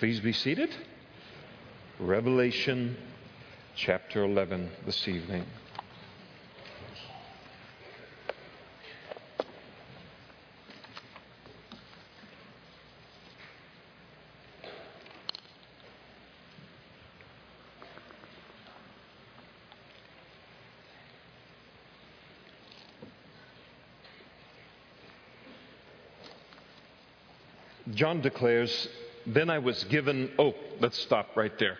Please be seated. Revelation chapter 11 this evening. John declares, Then I was given. Oh, let's stop right there.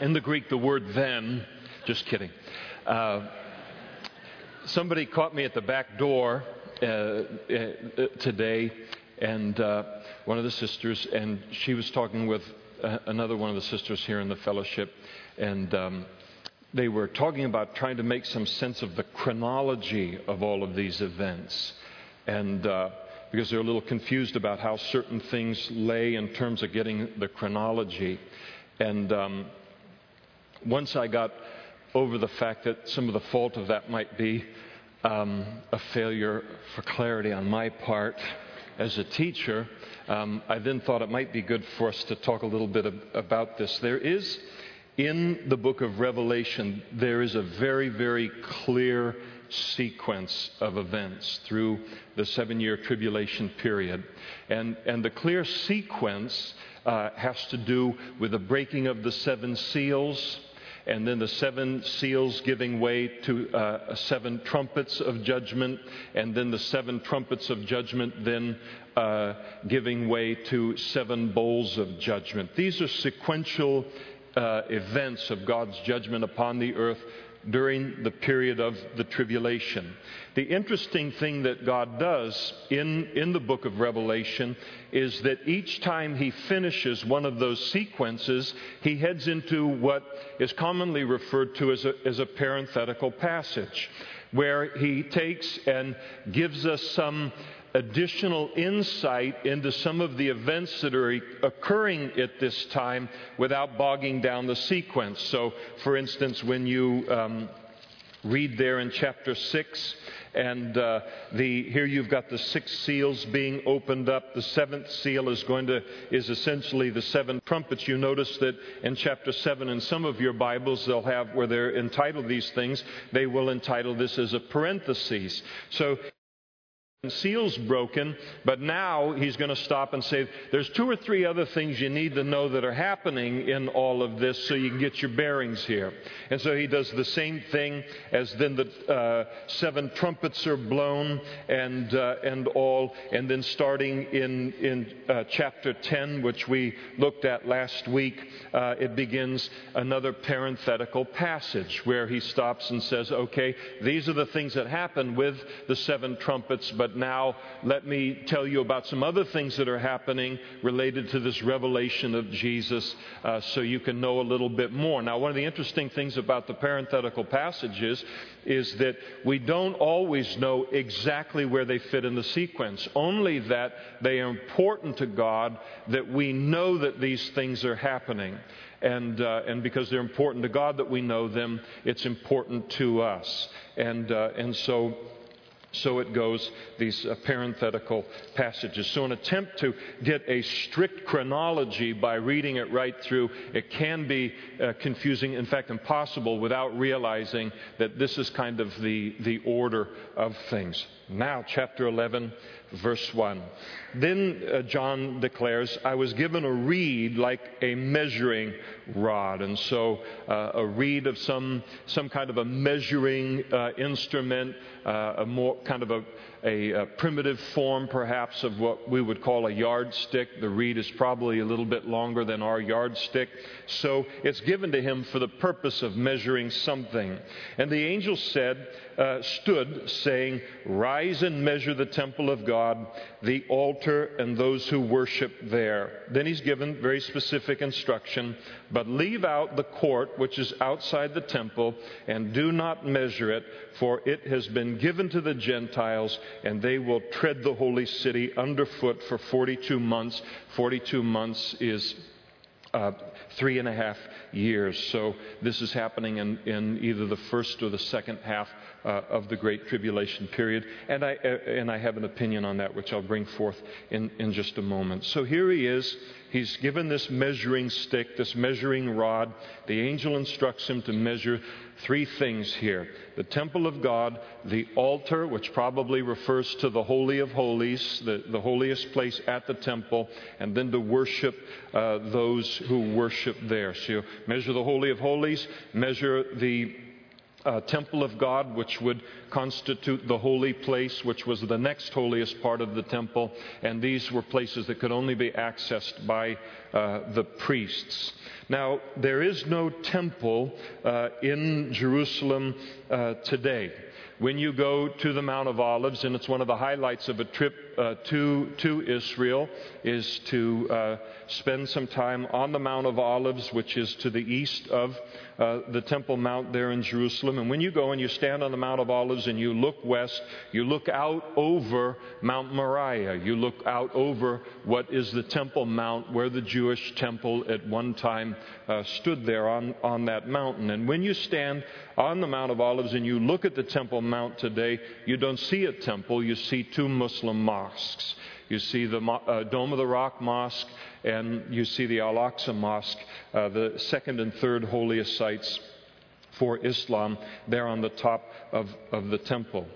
In the Greek, the word then, just kidding. Uh, somebody caught me at the back door uh, uh, today, and uh, one of the sisters, and she was talking with uh, another one of the sisters here in the fellowship, and um, they were talking about trying to make some sense of the chronology of all of these events. And uh, because they're a little confused about how certain things lay in terms of getting the chronology. And um, once I got over the fact that some of the fault of that might be um, a failure for clarity on my part as a teacher, um, I then thought it might be good for us to talk a little bit of, about this. There is, in the book of Revelation, there is a very, very clear sequence of events through the seven year tribulation period. And, and the clear sequence uh, has to do with the breaking of the seven seals. And then the seven seals giving way to uh, seven trumpets of judgment, and then the seven trumpets of judgment then uh, giving way to seven bowls of judgment. These are sequential uh, events of God's judgment upon the earth during the period of the tribulation. The interesting thing that God does in, in the book of Revelation is that each time he finishes one of those sequences, he heads into what is commonly referred to as a, as a parenthetical passage, where he takes and gives us some additional insight into some of the events that are occurring at this time without bogging down the sequence. So, for instance, when you um, read there in chapter 6, and uh, the, here you've got the six seals being opened up. The seventh seal is going to is essentially the seven trumpets. You notice that in chapter seven, in some of your Bibles, they'll have where they're entitled these things. They will entitle this as a parenthesis. So seal's broken, but now he's going to stop and say, There's two or three other things you need to know that are happening in all of this so you can get your bearings here. And so he does the same thing as then the uh, seven trumpets are blown and, uh, and all. And then starting in, in uh, chapter 10, which we looked at last week, uh, it begins another parenthetical passage where he stops and says, Okay, these are the things that happen with the seven trumpets, but but now let me tell you about some other things that are happening related to this revelation of Jesus uh, so you can know a little bit more. Now, one of the interesting things about the parenthetical passages is that we don't always know exactly where they fit in the sequence, only that they are important to God, that we know that these things are happening. And, uh, and because they're important to God that we know them, it's important to us. And, uh, and so so it goes, these uh, parenthetical passages. So, an attempt to get a strict chronology by reading it right through, it can be uh, confusing, in fact, impossible without realizing that this is kind of the, the order of things. Now, chapter 11, verse 1. Then uh, John declares, I was given a reed like a measuring rod. And so uh, a reed of some, some kind of a measuring uh, instrument, uh, a more kind of a, a, a, primitive form, perhaps, of what we would call a yardstick. The reed is probably a little bit longer than our yardstick. So it's given to him for the purpose of measuring something. And the angel said, uh, stood, saying, Rise and measure the temple of God, the altar, and those who worship there. Then he's given very specific instruction, but leave out the court which is outside the temple, and do not measure it, for it has been given to the Gentiles, and they will tread the holy city underfoot for 42 months. 42 months is uh, three and a half years. So this is happening in, in either the first or the second half uh, of the Great Tribulation period. And I, uh, and I have an opinion on that, which I'll bring forth in, in just a moment. So here he is. He's given this measuring stick, this measuring rod. The angel instructs him to measure three things here the temple of God, the altar, which probably refers to the Holy of Holies, the, the holiest place at the temple, and then to worship uh, those who worship there. So measure the Holy of Holies, measure the uh, temple of God, which would constitute the holy place, which was the next holiest part of the temple, and these were places that could only be accessed by uh, the priests. Now, there is no temple uh, in Jerusalem uh, today when you go to the Mount of Olives, and it's one of the highlights of a trip uh, to, to Israel, is to uh, spend some time on the Mount of Olives, which is to the east of uh, the Temple Mount there in Jerusalem. And when you go and you stand on the Mount of Olives and you look west, you look out over Mount Moriah. You look out over what is the Temple Mount, where the Jewish temple at one time uh, stood there on, on that mountain. And when you stand on the Mount of Olives and you look at the Temple Mount today, you don't see a temple, you see two Muslim mosques. You see the uh, Dome of the Rock Mosque and you see the Al Aqsa Mosque, uh, the second and third holiest sites for Islam, there on the top of, of the temple.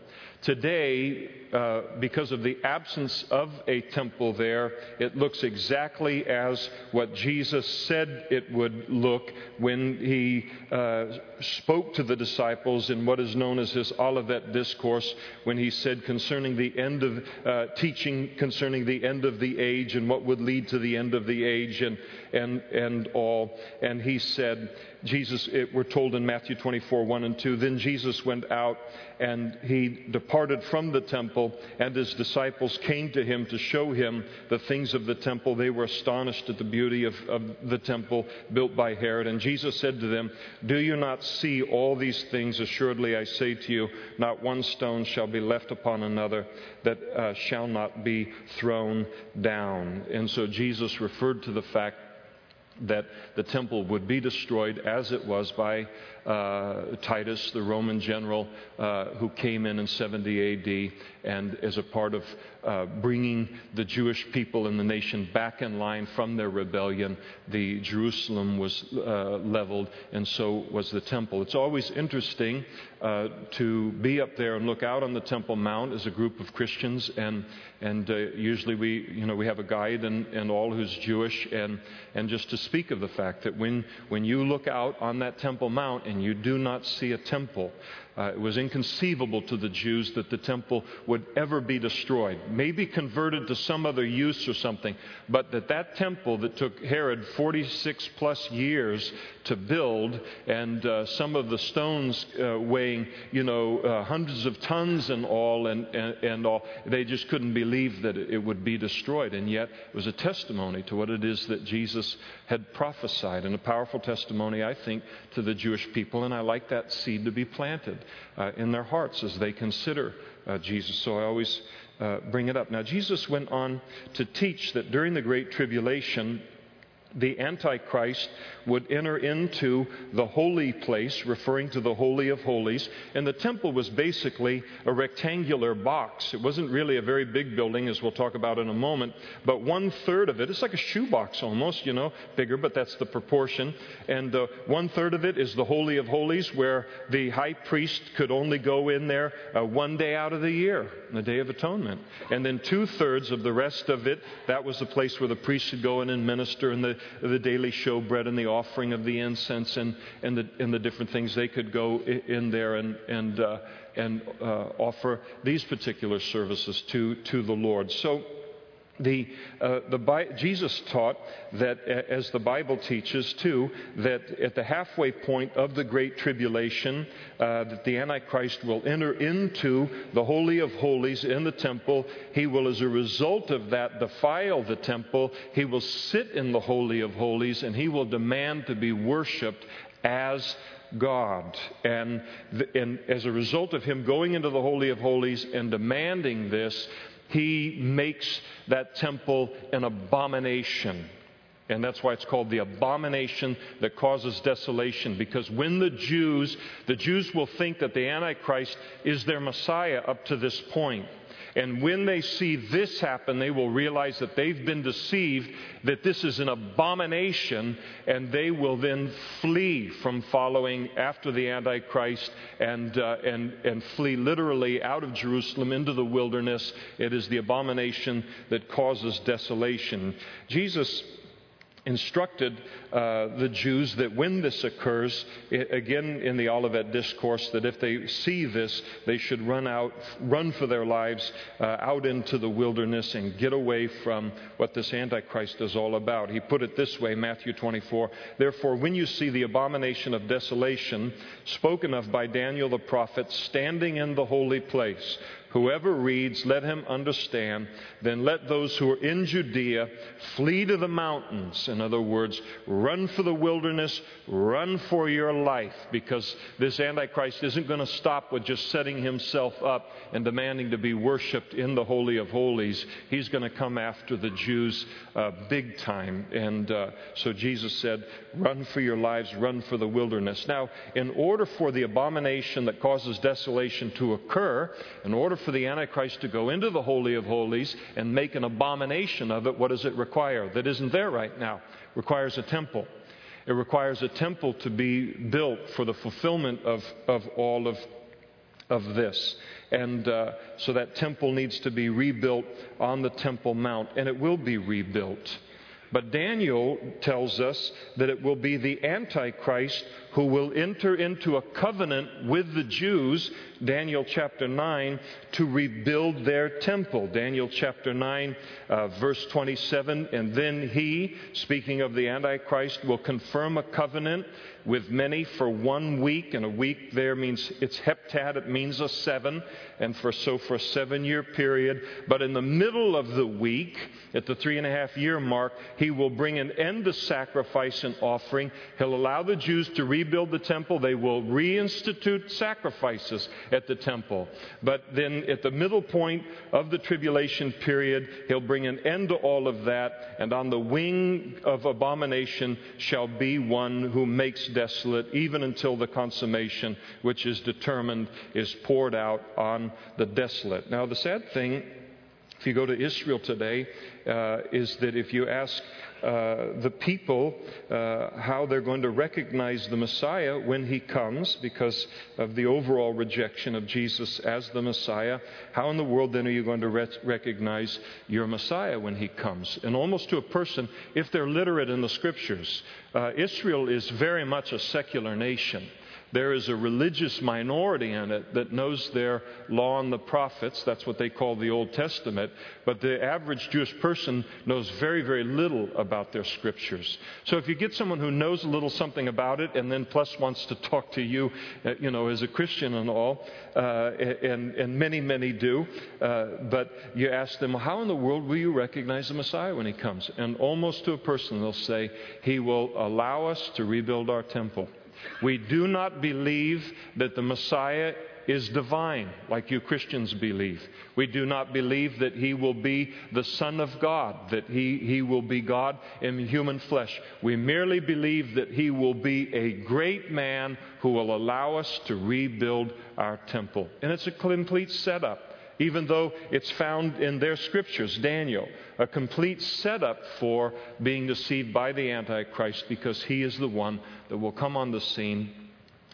Today, uh, because of the absence of a temple there, it looks exactly as what Jesus said it would look when he uh, spoke to the disciples in what is known as his Olivet Discourse, when he said concerning the end of uh, teaching concerning the end of the age and what would lead to the end of the age and, and, and all. And he said, Jesus, it, we're told in Matthew 24, 1 and 2, then Jesus went out and he departed from the temple, and his disciples came to him to show him the things of the temple. They were astonished at the beauty of, of the temple built by Herod. And Jesus said to them, Do you not see all these things? Assuredly, I say to you, not one stone shall be left upon another that uh, shall not be thrown down. And so Jesus referred to the fact that the temple would be destroyed as it was by uh, Titus, the Roman general uh, who came in in 70 AD, and as a part of uh, bringing the Jewish people and the nation back in line from their rebellion, the Jerusalem was uh, leveled, and so was the temple. It's always interesting uh, to be up there and look out on the Temple Mount as a group of Christians, and and usually we, you know, we have a guide and, and all who's Jewish, and and just to speak of the fact that when when you look out on that Temple Mount and you do not see a temple, uh, it was inconceivable to the Jews that the temple would ever be destroyed, maybe converted to some other use or something, but that that temple that took Herod 46 plus years to build, and uh, some of the stones uh, weighing, you know, uh, hundreds of tons and all, and, and, and, all, they just couldn't believe that it would be destroyed. And yet, it was a testimony to what it is that Jesus had prophesied, and a powerful testimony, I think, to the Jewish people. And I like that seed to be planted uh, in their hearts as they consider uh, Jesus. So I always uh, bring it up. Now, Jesus went on to teach that during the Great Tribulation, the Antichrist would enter into the holy place, referring to the Holy of Holies. And the temple was basically a rectangular box. It wasn't really a very big building, as we'll talk about in a moment, but one third of it, it's like a shoebox almost, you know, bigger, but that's the proportion. And uh, one third of it is the Holy of Holies, where the high priest could only go in there uh, one day out of the year, the Day of Atonement. And then two thirds of the rest of it, that was the place where the priest should go in and minister, and the the daily showbread and the offering of the incense and, and, the, and the different things they could go in there and, and, uh, and uh, offer these particular services to, to the Lord. So, the, uh, the, Jesus taught that, as the Bible teaches too, that at the halfway point of the Great Tribulation, uh, that the Antichrist will enter into the Holy of Holies in the temple. He will, as a result of that, defile the temple. He will sit in the Holy of Holies and he will demand to be worshiped as God. And, the, and as a result of him going into the Holy of Holies and demanding this, he makes that temple an abomination. And that's why it's called the abomination that causes desolation. Because when the Jews, the Jews will think that the Antichrist is their Messiah up to this point. And when they see this happen, they will realize that they've been deceived, that this is an abomination, and they will then flee from following after the Antichrist and, uh, and, and flee literally out of Jerusalem into the wilderness. It is the abomination that causes desolation. Jesus instructed uh, the Jews that when this occurs, it, again in the Olivet Discourse, that if they see this, they should run out, run for their lives uh, out into the wilderness and get away from what this Antichrist is all about. He put it this way, Matthew 24. Therefore, when you see the abomination of desolation spoken of by Daniel the prophet standing in the holy place, Whoever reads, let him understand. Then let those who are in Judea flee to the mountains. In other words, run for the wilderness, run for your life, because this Antichrist isn't going to stop with just setting himself up and demanding to be worshiped in the Holy of Holies. He's going to come after the Jews uh, big time. And uh, so Jesus said, run for your lives, run for the wilderness. Now, in order for the abomination that causes desolation to occur, in order for the Antichrist to go into the Holy of Holies and make an abomination of it, what does it require? That isn't there right now. It requires a temple. It requires a temple to be built for the fulfillment of, of all of, of this. And uh, so that temple needs to be rebuilt on the Temple Mount, and it will be rebuilt. But Daniel tells us that it will be the Antichrist who will enter into a covenant with the Jews, Daniel chapter 9, to rebuild their temple. Daniel chapter 9, uh, verse 27. And then he, speaking of the Antichrist, will confirm a covenant with many for one week, and a week there means it's heptad, it means a seven, and for so for a seven year period. But in the middle of the week, at the three and a half year mark, he will bring an end to sacrifice and offering. He'll allow the Jews to rebuild the temple. They will reinstitute sacrifices at the temple. But then at the middle point of the tribulation period, he'll bring an end to all of that, and on the wing of abomination shall be one who makes desolate, even until the consummation which is determined is poured out on the desolate. Now, the sad thing, if you go to Israel today, uh, is that if you ask uh, the people uh, how they're going to recognize the Messiah when he comes because of the overall rejection of Jesus as the Messiah. How in the world then are you going to re- recognize your Messiah when he comes? And almost to a person, if they're literate in the scriptures, uh, Israel is very much a secular nation. There is a religious minority in it that knows their law and the prophets. That's what they call the Old Testament. But the average Jewish person knows very, very little about their scriptures. So if you get someone who knows a little something about it and then plus wants to talk to you, uh, you know, as a Christian and all, uh, and, and many, many do, uh, but you ask them, how in the world will you recognize the Messiah when he comes? And almost to a person, they'll say, he will allow us to rebuild our temple. We do not believe that the Messiah is divine, like you Christians believe. We do not believe that he will be the Son of God, that he, he will be God in human flesh. We merely believe that he will be a great man who will allow us to rebuild our temple. And it's a complete setup even though it's found in their scriptures, Daniel, a complete setup for being deceived by the Antichrist because he is the one that will come on the scene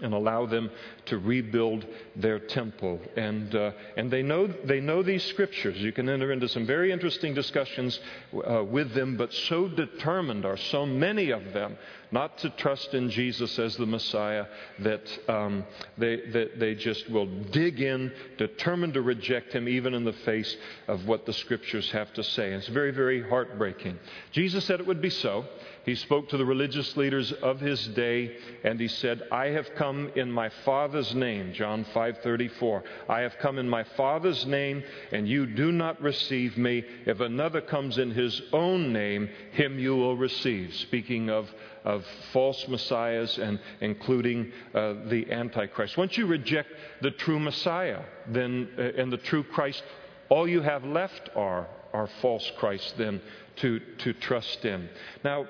and allow them to rebuild their temple. And, uh, and they, know, they know these scriptures. You can enter into some very interesting discussions uh, with them, but so determined are so many of them not to trust in Jesus as the Messiah, that, um, they, that they just will dig in, determined to reject him, even in the face of what the scriptures have to say. And it's very, very heartbreaking. Jesus said it would be so. He spoke to the religious leaders of his day and he said, I have come in my Father's name, John 5:34. I have come in my Father's name and you do not receive me. If another comes in his own name, him you will receive. Speaking of of false messiahs and including uh, the Antichrist. Once you reject the true Messiah then, uh, and the true Christ, all you have left are our false Christ then to, to trust in. Now,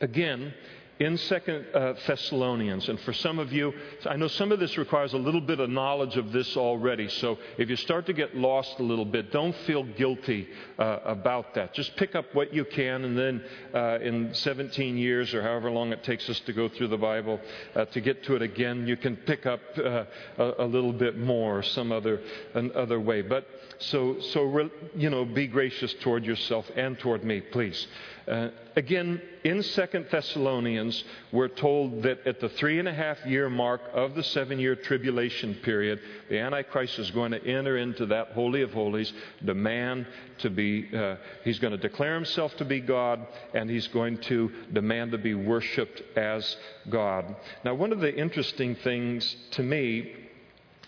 again, in Second uh, Thessalonians, and for some of you, I know some of this requires a little bit of knowledge of this already. So if you start to get lost a little bit, don't feel guilty uh, about that. Just pick up what you can, and then uh, in 17 years or however long it takes us to go through the Bible uh, to get to it again, you can pick up uh, a, a, little bit more some other other way. But so so you know, be gracious toward yourself and toward me, please. Uh, again, in Second Thessalonians, we're told that at the three and a half year mark of the seven year tribulation period, the Antichrist is going to enter into that Holy of Holies, demand to be, uh, he's going to declare himself to be God, and he's going to demand to be worshiped as God. Now, one of the interesting things to me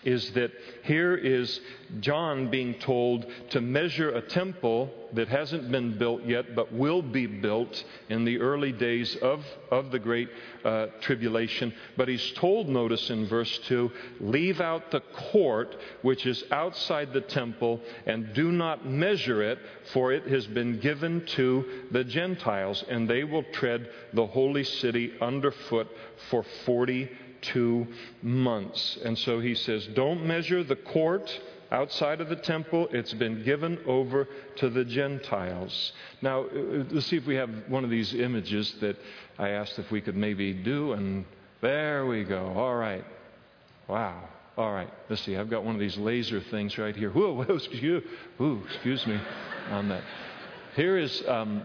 is that here is John being told to measure a temple that hasn't been built yet, but will be built in the early days of, of the Great uh, Tribulation. But he's told, notice in verse 2, leave out the court which is outside the temple, and do not measure it, for it has been given to the Gentiles, and they will tread the holy city underfoot for 40 two months. And so he says, Don't measure the court outside of the temple. It's been given over to the Gentiles. Now, uh, let's see if we have one of these images that I asked if we could maybe do. And there we go. All right. Wow. All right. Let's see. I've got one of these laser things right here. Whoa, whoa excuse, ooh, excuse me on that. Here is um,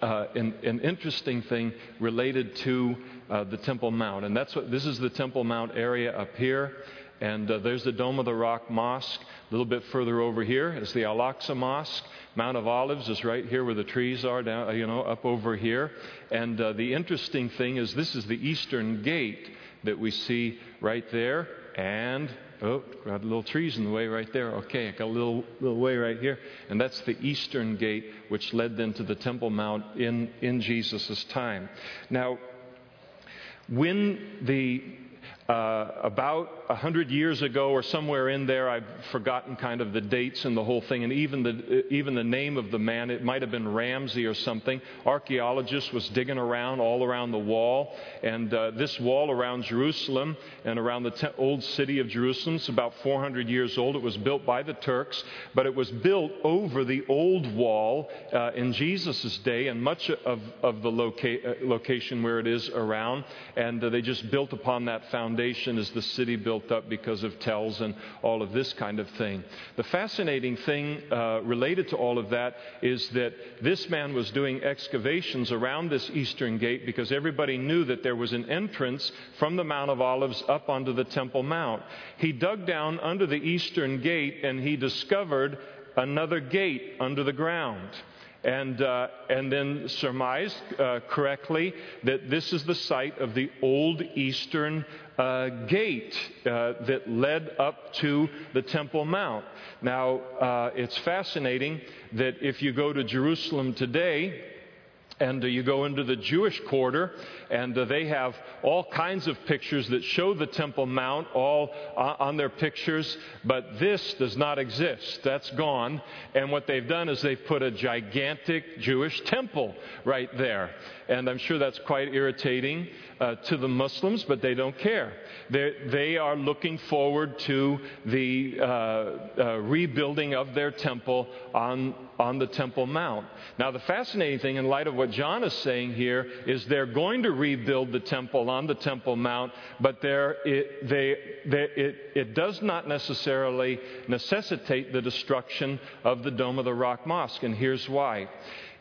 uh, an, an, interesting thing related to uh, the Temple Mount. And that's what this is the Temple Mount area up here. And uh, there's the Dome of the Rock Mosque. A little bit further over here is the Al Aqsa Mosque. Mount of Olives is right here where the trees are, down, uh, you know, up over here. And uh, the interesting thing is this is the eastern gate that we see right there. And Oh, got little trees in the way right there. Okay, I got a little, little way right here. And that's the eastern gate, which led then to the Temple Mount in, in Jesus' time. Now, when the uh, about a hundred years ago or somewhere in there. I've forgotten kind of the dates and the whole thing, and even the even the name of the man. It might have been Ramsey or something. Archaeologist was digging around all around the wall, and uh, this wall around Jerusalem and around the te- old city of Jerusalem is about 400 years old. It was built by the Turks, but it was built over the old wall uh, in Jesus' day, and much of of the loca- uh, location where it is around, and uh, they just built upon that foundation foundation as the city built up because of tells and all of this kind of thing. The fascinating thing uh, related to all of that is that this man was doing excavations around this eastern gate because everybody knew that there was an entrance from the Mount of Olives up onto the Temple Mount. He dug down under the eastern gate and he discovered another gate under the ground and, uh, and then surmised uh, correctly that this is the site of the old eastern uh, gate uh, that led up to the Temple Mount. Now, uh, it's fascinating that if you go to Jerusalem today, and uh, you go into the Jewish quarter, and uh, they have all kinds of pictures that show the Temple Mount all uh, on their pictures, but this does not exist. That's gone. And what they've done is they've put a gigantic Jewish temple right there. And I'm sure that's quite irritating uh, to the Muslims, but they don't care. They're, they are looking forward to the uh, uh, rebuilding of their temple on, on the Temple Mount. Now, the fascinating thing, in light of what John is saying here, is they're going to rebuild the temple on the Temple Mount, but it, they, it, it does not necessarily necessitate the destruction of the Dome of the Rock Mosque. And here's why.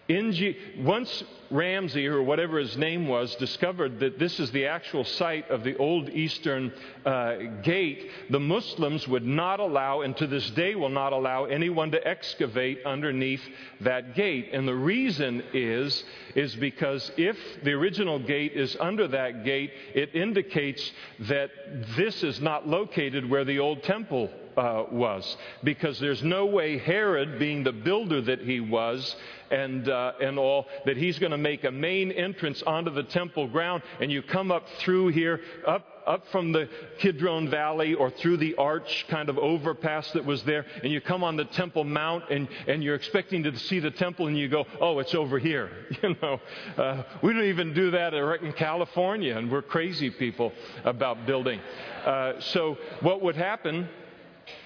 G- once Ramsey, or whatever his name was, discovered that this is the actual site of the old eastern uh, gate, the Muslims would not allow, and to this day will not allow, anyone to excavate underneath that gate. And the reason is, is because if the original gate is under that gate, it indicates that this is not located where the old temple uh, was. Because there's no way Herod, being the builder that he was, and, uh, and all, that he's going to make a main entrance onto the temple ground, and you come up through here, up up from the Kidron Valley or through the arch kind of overpass that was there, and you come on the Temple Mount and, and you're expecting to see the temple, and you go, oh, it's over here. You know, uh, we don't even do that in California, and we're crazy people about building. Uh, so what would happen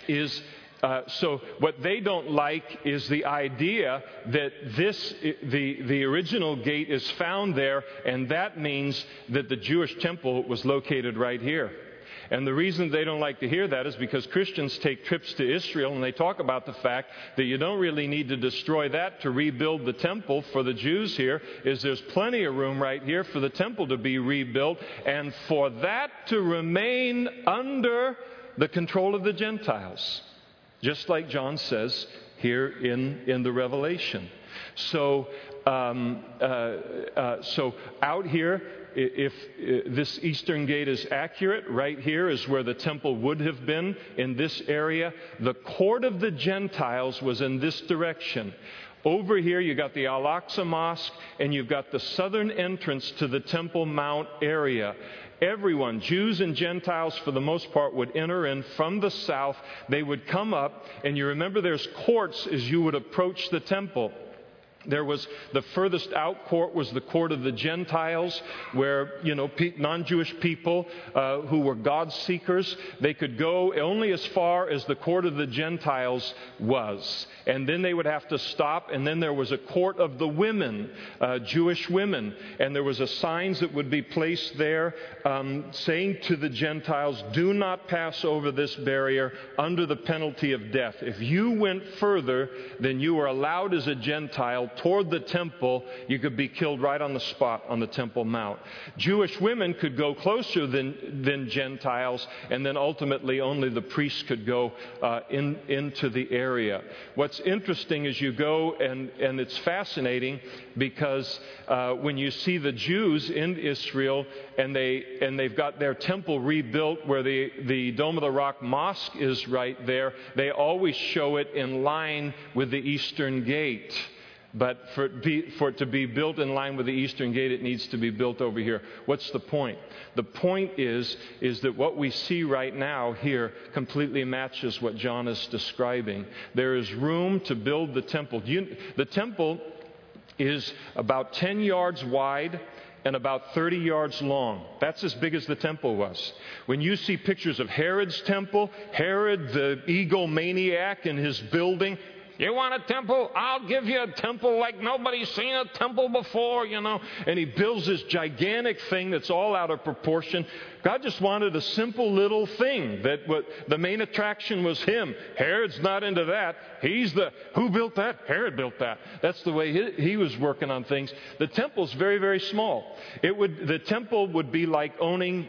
is uh, so what they don't like is the idea that this the the original gate is found there and that means that the Jewish temple was located right here. And the reason they don't like to hear that is because Christians take trips to Israel and they talk about the fact that you don't really need to destroy that to rebuild the temple for the Jews here is there's plenty of room right here for the temple to be rebuilt and for that to remain under the control of the Gentiles just like John says here in, in the Revelation. So, um, uh, uh, so out here, if, if this eastern gate is accurate, right here is where the temple would have been in this area. The court of the Gentiles was in this direction. Over here, you've got the Al Aqsa Mosque, and you've got the southern entrance to the Temple Mount area everyone, Jews and Gentiles for the most part, would enter in from the south. They would come up, and you remember there's courts as you would approach the temple. There was the furthest out court was the court of the Gentiles, where you know non-Jewish people uh, who were God seekers they could go only as far as the court of the Gentiles was, and then they would have to stop. And then there was a court of the women, uh, Jewish women, and there was a signs that would be placed there um, saying to the Gentiles, "Do not pass over this barrier under the penalty of death. If you went further than you were allowed as a Gentile." Toward the temple, you could be killed right on the spot on the Temple Mount. Jewish women could go closer than, than Gentiles, and then ultimately only the priests could go uh, in, into the area. What's interesting is you go, and, and it's fascinating because uh, when you see the Jews in Israel and, they, and they've got their temple rebuilt where the, the Dome of the Rock Mosque is right there, they always show it in line with the Eastern Gate. But for it, be, for it, to be built in line with the eastern gate, it needs to be built over here. What's the point? The point is, is that what we see right now here completely matches what John is describing. There is room to build the temple. You, the temple is about 10 yards wide and about 30 yards long. That's as big as the temple was. When you see pictures of Herod's temple, Herod, the egomaniac in his building, you want a temple? I'll give you a temple like nobody's seen a temple before, you know. And he builds this gigantic thing that's all out of proportion. God just wanted a simple little thing that what, the main attraction was him. Herod's not into that. He's the, who built that? Herod built that. That's the way he, he was working on things. The temple's very, very small. It would, the temple would be like owning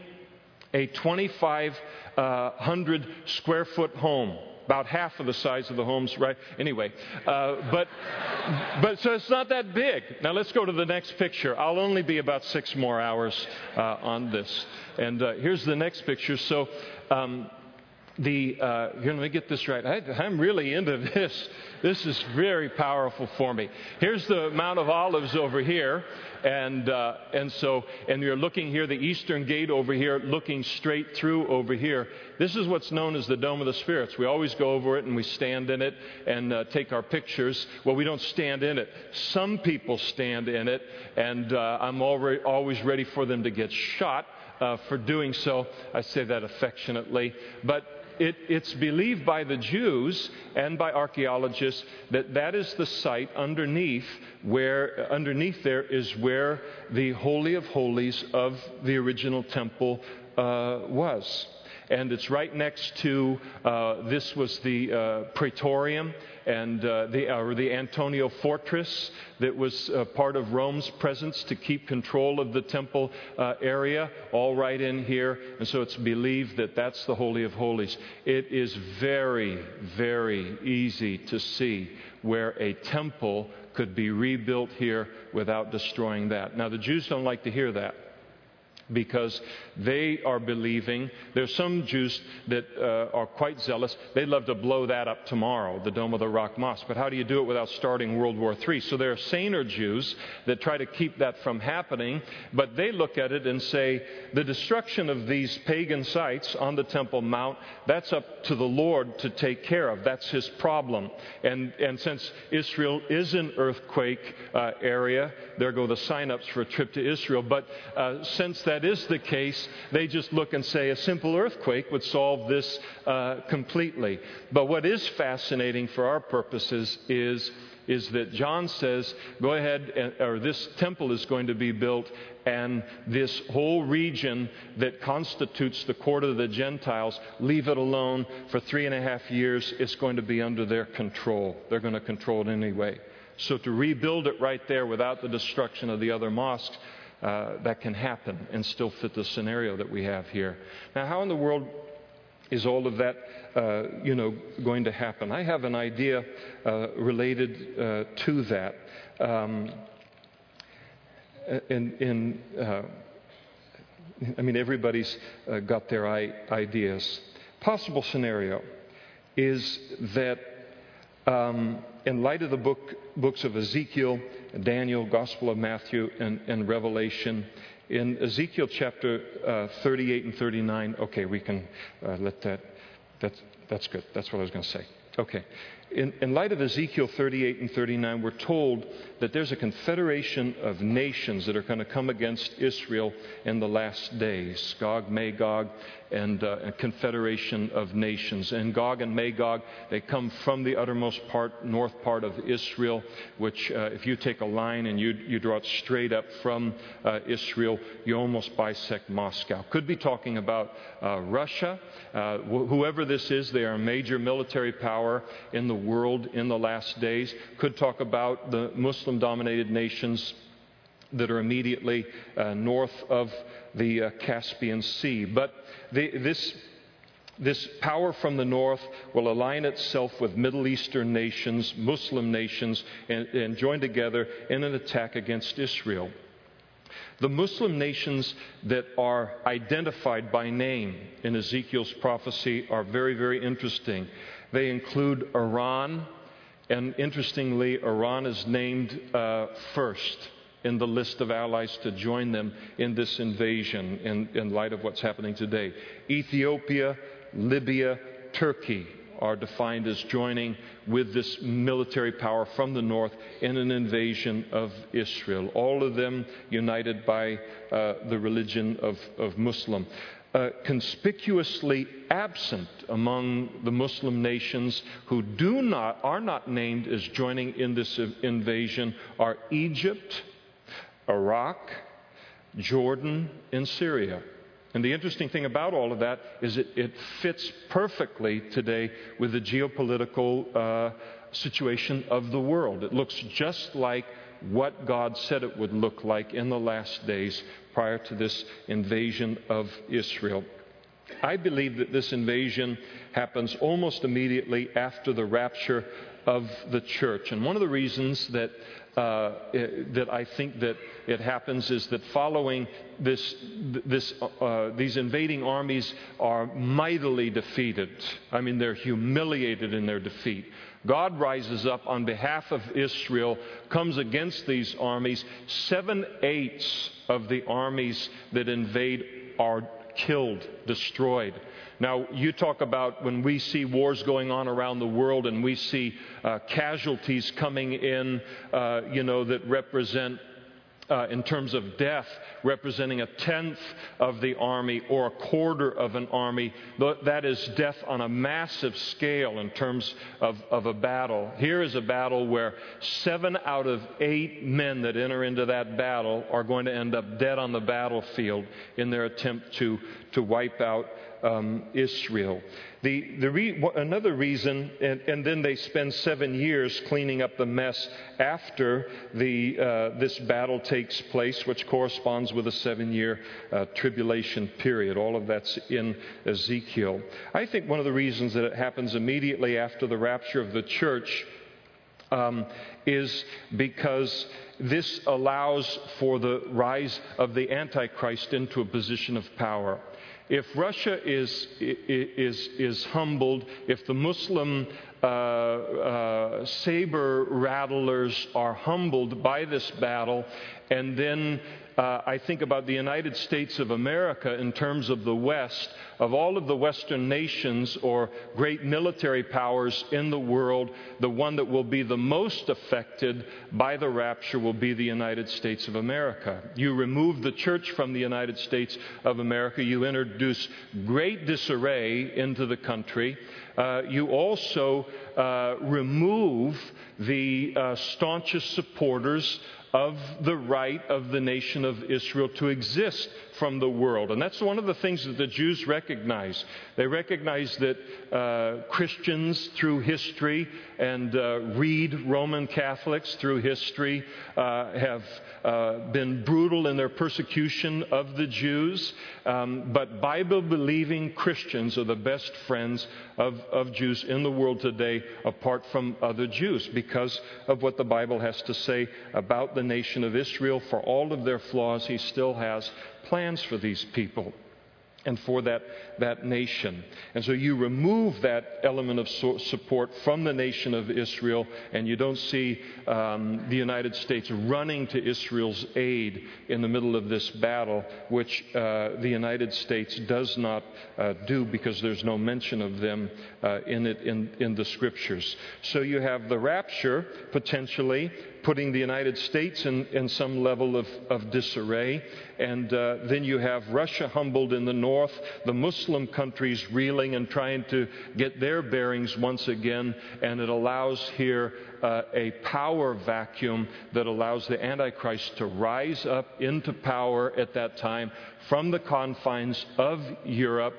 a 2,500 uh, square foot home about half of the size of the homes, right? Anyway, uh, but, but so it's not that big. Now let's go to the next picture. I'll only be about six more hours uh, on this. And uh, here's the next picture. So, um, the uh, here, let me get this right. I, am really into this. This is very powerful for me. Here's the Mount of Olives over here, and uh, and so and you're looking here, the eastern gate over here, looking straight through over here. This is what's known as the Dome of the Spirits. We always go over it and we stand in it and uh, take our pictures. Well, we don't stand in it. Some people stand in it, and uh, I'm already, always ready for them to get shot. Uh, for doing so. I say that affectionately. But it, it's believed by the Jews and by archaeologists that that is the site underneath where underneath there is where the holy of holies of the original temple uh, was and it's right next to uh, this was the uh, Praetorium and uh, the, or the Antonia fortress that was uh, part of Rome's presence to keep control of the temple uh, area, all right in here. And so it's believed that that's the Holy of Holies. It is very, very easy to see where a temple could be rebuilt here without destroying that. Now, the Jews don't like to hear that because they are believing. There's some Jews that uh, are quite zealous. They'd love to blow that up tomorrow, the Dome of the Rock Mosque. But how do you do it without starting World War III? So there are saner Jews that try to keep that from happening, but they look at it and say the destruction of these pagan sites on the Temple Mount, that's up to the Lord to take care of. That's his problem. And, and since Israel is an earthquake uh, area, there go the sign-ups for a trip to Israel. But uh, since that is the case, they just look and say a simple earthquake would solve this uh, completely. But what is fascinating for our purposes is is that John says, go ahead, and, or this temple is going to be built, and this whole region that constitutes the court of the Gentiles, leave it alone for three and a half years. It's going to be under their control. They're going to control it anyway. So to rebuild it right there without the destruction of the other mosques, uh, that can happen and still fit the scenario that we have here. Now, how in the world is all of that, uh, you know, going to happen? I have an idea uh, related uh, to that. Um, in, in uh, I mean, everybody's got their ideas. Possible scenario is that um, in light of the book, books of Ezekiel, Daniel, Gospel of Matthew, and, and Revelation, in Ezekiel chapter uh, 38 and 39, okay, we can uh, let that, that's, that's good. That's what I was going to say. Okay. In, in, light of Ezekiel 38 and 39, we're told that there's a confederation of nations that are going to come against Israel in the last days Gog, Magog, and uh, a confederation of nations. And Gog and Magog, they come from the uttermost part, north part of Israel, which, uh, if you take a line and you, you draw it straight up from uh, Israel, you almost bisect Moscow. Could be talking about uh, Russia. Uh, wh- whoever this is, they are a major military power in the world in the last days. Could talk about the Muslim dominated nations that are immediately uh, north of the uh, Caspian Sea. But the, this, this power from the north will align itself with Middle Eastern nations, Muslim nations, and, and join together in an attack against Israel. The Muslim nations that are identified by name in Ezekiel's prophecy are very, very interesting. They include Iran, and interestingly, Iran is named uh, first in the list of allies to join them in this invasion in, in light of what's happening today. Ethiopia, Libya, Turkey are defined as joining with this military power from the north in an invasion of Israel. All of them united by uh, the religion of, of Muslim. Uh, conspicuously absent among the Muslim nations who do not, are not named as joining in this invasion are Egypt, Iraq, Jordan, and Syria. And the interesting thing about all of that is it, it fits perfectly today with the geopolitical uh, situation of the world. It looks just like what God said it would look like in the last days prior to this invasion of Israel. I believe that this invasion happens almost immediately after the rapture of the church. And one of the reasons that uh, that I think that it happens is that following this, this, uh, these invading armies are mightily defeated. I mean, they're humiliated in their defeat. God rises up on behalf of Israel, comes against these armies. Seven eighths of the armies that invade are killed, destroyed. Now, you talk about when we see wars going on around the world and we see uh, casualties coming in, uh, you know, that represent uh, in terms of death, representing a tenth of the army or a quarter of an army. That is death on a massive scale in terms of, of a battle. Here is a battle where seven out of eight men that enter into that battle are going to end up dead on the battlefield in their attempt to, to wipe out um, Israel. The, the re, another reason, and, and, then they spend seven years cleaning up the mess after the, uh, this battle takes place, which corresponds with a seven year uh, tribulation period. All of that's in Ezekiel. I think one of the reasons that it happens immediately after the rapture of the church um, is because this allows for the rise of the Antichrist into a position of power. If Russia is, is, is humbled, if the Muslim uh, uh, saber rattlers are humbled by this battle, and then uh, I think about the United States of America in terms of the West, of all of the Western nations or great military powers in the world, the one that will be the most affected by the rapture will be the United States of America. You remove the church from the United States of America, you introduce great disarray into the country. Uh, you also uh, remove the uh, staunchest supporters of the right of the nation of Israel to exist from the world. And that's one of the things that the Jews recognize. They recognize that uh, Christians through history and uh, read Roman Catholics through history uh, have uh, been brutal in their persecution of the Jews. Um, but Bible believing Christians are the best friends of, of Jews in the world today, apart from other Jews, because of what the Bible has to say about the nation of Israel. For all of their flaws, He still has plans for these people and for that, that nation. And so you remove that element of so- support from the nation of Israel, and you don't see um, the United States running to Israel's aid in the middle of this battle, which uh, the United States does not uh, do because there's no mention of them uh, in it in, in the scriptures. So you have the rapture potentially putting the United States in, in some level of, of disarray. And uh, then you have Russia humbled in the north, the Muslim countries reeling and trying to get their bearings once again. And it allows here uh, a power vacuum that allows the Antichrist to rise up into power at that time from the confines of Europe.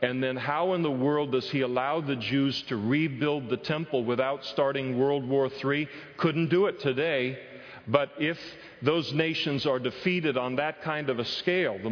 And then, how in the world does he allow the Jews to rebuild the temple without starting World War III? Couldn't do it today. But if those nations are defeated on that kind of a scale, the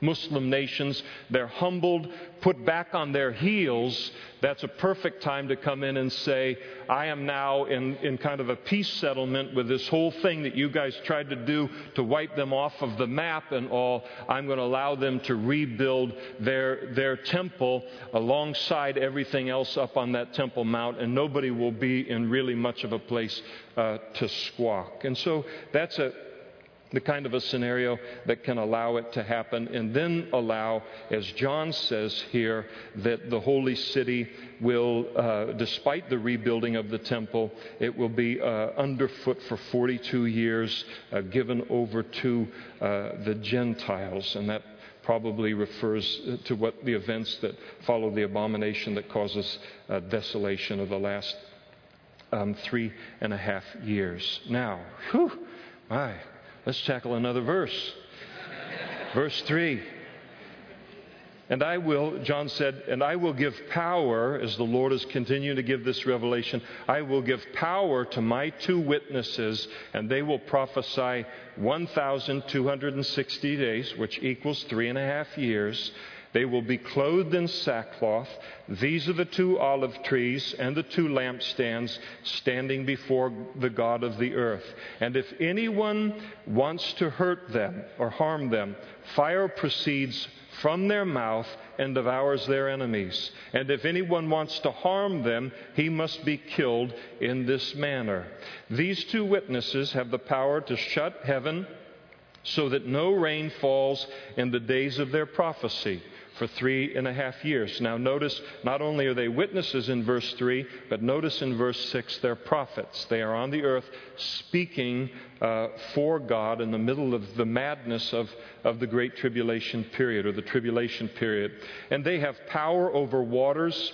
Muslim nations, they're humbled, put back on their heels, that's a perfect time to come in and say, I am now in, in kind of a peace settlement with this whole thing that you guys tried to do to wipe them off of the map and all. I'm going to allow them to rebuild their, their temple alongside everything else up on that Temple Mount, and nobody will be in really much of a place uh, to squawk. And so that's a the kind of a scenario that can allow it to happen, and then allow, as John says here, that the holy city will, uh, despite the rebuilding of the temple, it will be uh, underfoot for 42 years, uh, given over to uh, the Gentiles. And that probably refers to what the events that follow the abomination that causes uh, desolation of the last um, three and a half years. Now, whew, my Let's tackle another verse. Verse 3. And I will, John said, and I will give power, as the Lord is continuing to give this revelation, I will give power to my two witnesses, and they will prophesy 1,260 days, which equals three and a half years. They will be clothed in sackcloth. These are the two olive trees and the two lampstands standing before the God of the earth. And if anyone wants to hurt them or harm them, fire proceeds from their mouth and devours their enemies. And if anyone wants to harm them, he must be killed in this manner. These two witnesses have the power to shut heaven so that no rain falls in the days of their prophecy for three and a half years. Now, notice not only are they witnesses in verse 3, but notice in verse 6 they're prophets. They are on the earth speaking uh, for God in the middle of the madness of, of the Great Tribulation period or the Tribulation period. And they have power over waters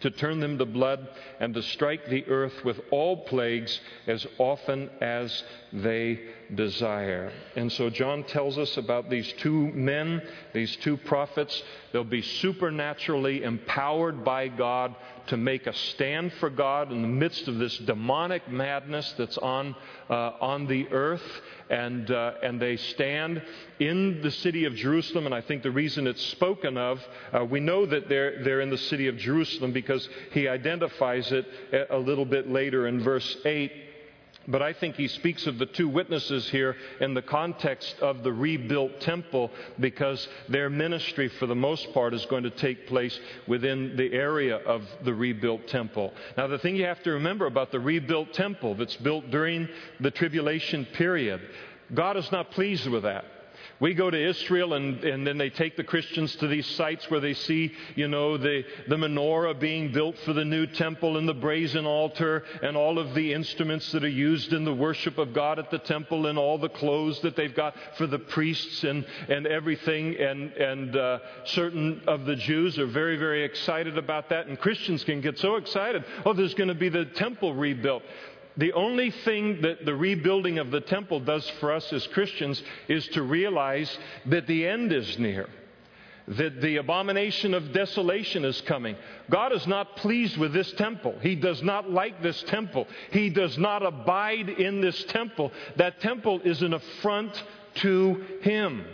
to turn them to blood and to strike the earth with all plagues as often as they desire. And so John tells us about these two men, these two prophets. They'll be supernaturally empowered by God to make a stand for God in the midst of this demonic madness that's on, uh, on the earth. And, uh, and they stand in the city of Jerusalem. And I think the reason it's spoken of, uh, we know that they're, they're in the city of Jerusalem because he identifies it a little bit later in verse 8 but I think he speaks of the two witnesses here in the context of the rebuilt temple because their ministry, for the most part, is going to take place within the area of the rebuilt temple. Now, the thing you have to remember about the rebuilt temple that's built during the tribulation period, God is not pleased with that. We go to Israel and, and then they take the Christians to these sites where they see, you know, the, the menorah being built for the new temple and the brazen altar and all of the instruments that are used in the worship of God at the temple and all the clothes that they've got for the priests and, and everything. And, and uh, certain of the Jews are very, very excited about that. And Christians can get so excited. Oh, there's going to be the temple rebuilt the only thing that the rebuilding of the temple does for us as Christians is to realize that the end is near, that the abomination of desolation is coming. God is not pleased with this temple. He does not like this temple. He does not abide in this temple. That temple is an affront to Him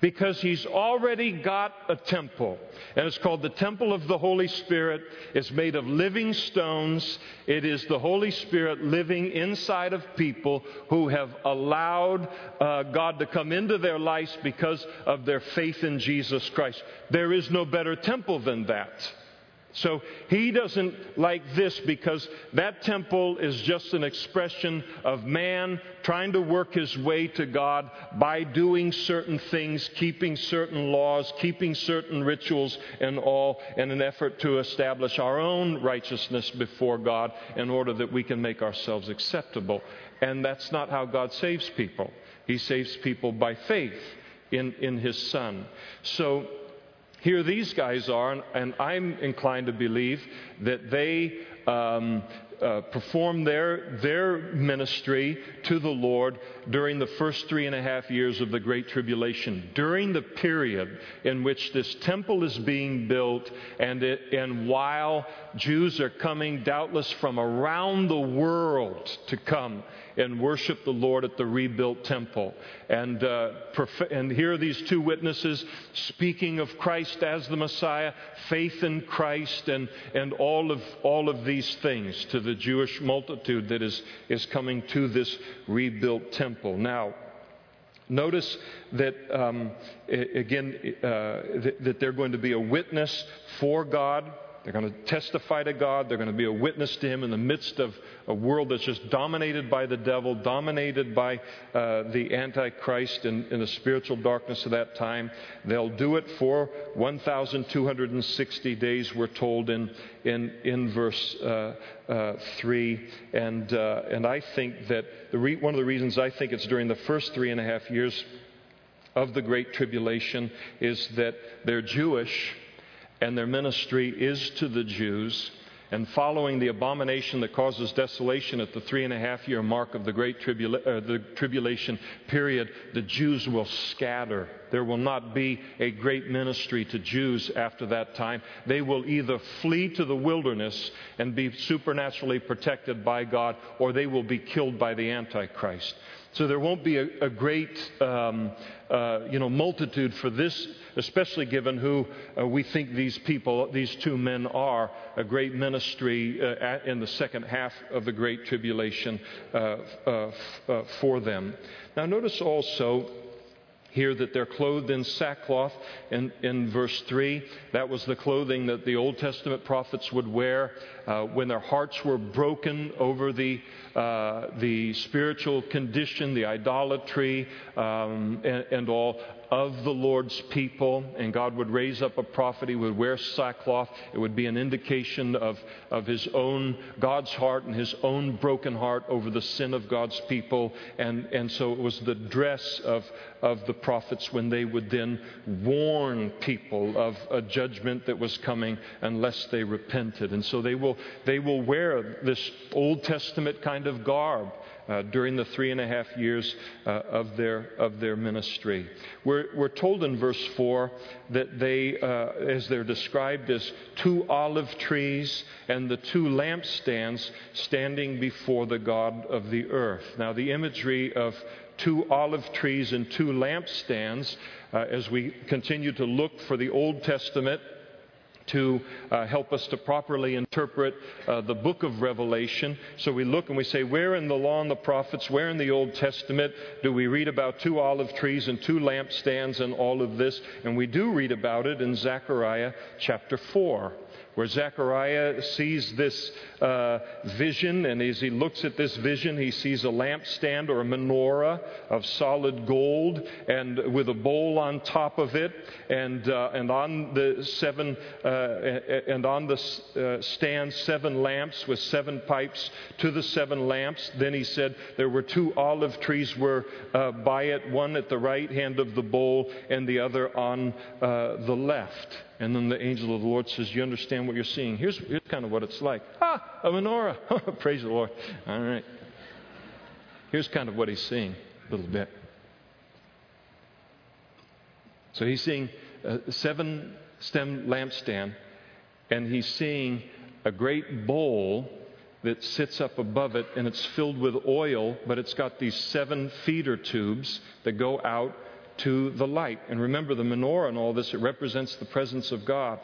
because he's already got a temple. And it's called the Temple of the Holy Spirit. It's made of living stones. It is the Holy Spirit living inside of people who have allowed uh, God to come into their lives because of their faith in Jesus Christ. There is no better temple than that. So he doesn't like this because that temple is just an expression of man trying to work his way to God by doing certain things, keeping certain laws, keeping certain rituals, and all in an effort to establish our own righteousness before God in order that we can make ourselves acceptable. And that's not how God saves people. He saves people by faith in, in his Son. So here these guys are, and I'm inclined to believe that they um, uh, perform their, their ministry to the Lord during the first three and a half years of the Great Tribulation, during the period in which this temple is being built, and, it, and while Jews are coming, doubtless from around the world, to come and worship the Lord at the rebuilt temple. And, uh, and here are these two witnesses speaking of Christ as the Messiah, faith in Christ, and, and all, of, all of these things to the Jewish multitude that is, is coming to this rebuilt temple. Now, Notice that, um, again, uh, that they're going to be a witness for God they're going to testify to God. They're going to be a witness to Him in the midst of a world that's just dominated by the devil, dominated by uh, the Antichrist and, and, the spiritual darkness of that time. They'll do it for 1,260 days, we're told in, in, in verse uh, uh, 3. And, uh, and I think that re- one of the reasons I think it's during the first three and a half years of the Great Tribulation is that they're Jewish and their ministry is to the Jews. And following the abomination that causes desolation at the three and a half year mark of the Great Tribula- uh, the Tribulation period, the Jews will scatter. There will not be a great ministry to Jews after that time. They will either flee to the wilderness and be supernaturally protected by God, or they will be killed by the Antichrist. So there won't be a, a great um, uh, you know, multitude for this, especially given who uh, we think these people, these two men are, a great ministry uh, at, in the second half of the Great Tribulation uh, uh, uh, for them. Now, notice also here that they're clothed in sackcloth in, in verse 3. That was the clothing that the Old Testament prophets would wear uh, when their hearts were broken over the, uh, the spiritual condition, the idolatry, um, and, and all of the Lord's people, and God would raise up a prophet. He would wear sackcloth. It would be an indication of, of his own, God's heart and his own broken heart over the sin of God's people. And, and so it was the dress of, of the prophets when they would then warn people of a judgment that was coming unless they repented. And so they will, they will wear this Old Testament kind of garb uh, during the three and a half years uh, of, their, of their ministry. We're, we're told in verse 4 that they, uh, as they're described as two olive trees and the two lampstands standing before the God of the earth. Now, the imagery of two olive trees and two lampstands, uh, as we continue to look for the Old Testament to uh, help us to properly interpret uh, the book of Revelation. So we look and we say, where in the law and the prophets, where in the Old Testament do we read about two olive trees and two lampstands and all of this? And we do read about it in Zechariah chapter 4 where Zechariah sees this uh, vision, and as he looks at this vision, he sees a lampstand or a menorah of solid gold, and with a bowl on top of it, and uh, and on the seven uh, and on the uh, stand seven lamps with seven pipes to the seven lamps. Then he said there were two olive trees were uh, by it, one at the right hand of the bowl, and the other on uh, the left. And then the angel of the Lord says, You understand what you're seeing? Here's, here's kind of what it's like. Ah, a menorah. Praise the Lord. All right. Here's kind of what he's seeing a little bit. So he's seeing a seven stem lampstand, and he's seeing a great bowl that sits up above it, and it's filled with oil, but it's got these seven feeder tubes that go out to the light. And remember, the menorah and all this, it represents the presence of God.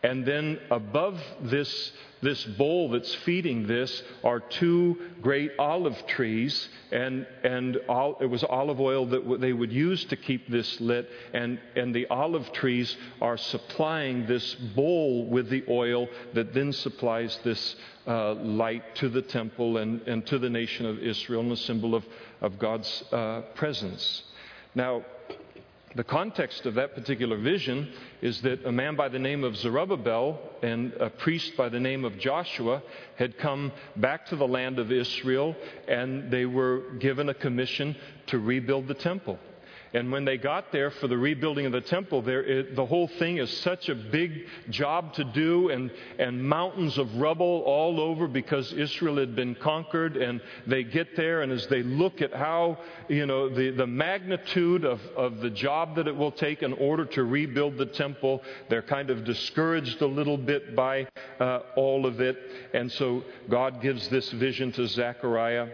And then above this, this bowl that's feeding this are two great olive trees, and, and all, it was olive oil that they would use to keep this lit. And, and the olive trees are supplying this bowl with the oil that then supplies this uh, light to the temple and, and to the nation of Israel, and a symbol of, of God's uh, presence. Now, the context of that particular vision is that a man by the name of Zerubbabel and a priest by the name of Joshua had come back to the land of Israel and they were given a commission to rebuild the temple. And when they got there for the rebuilding of the temple, there, it, the whole thing is such a big job to do, and, and mountains of rubble all over because Israel had been conquered. And they get there, and as they look at how, you know, the, the magnitude of, of the job that it will take in order to rebuild the temple, they're kind of discouraged a little bit by uh, all of it. And so God gives this vision to Zechariah.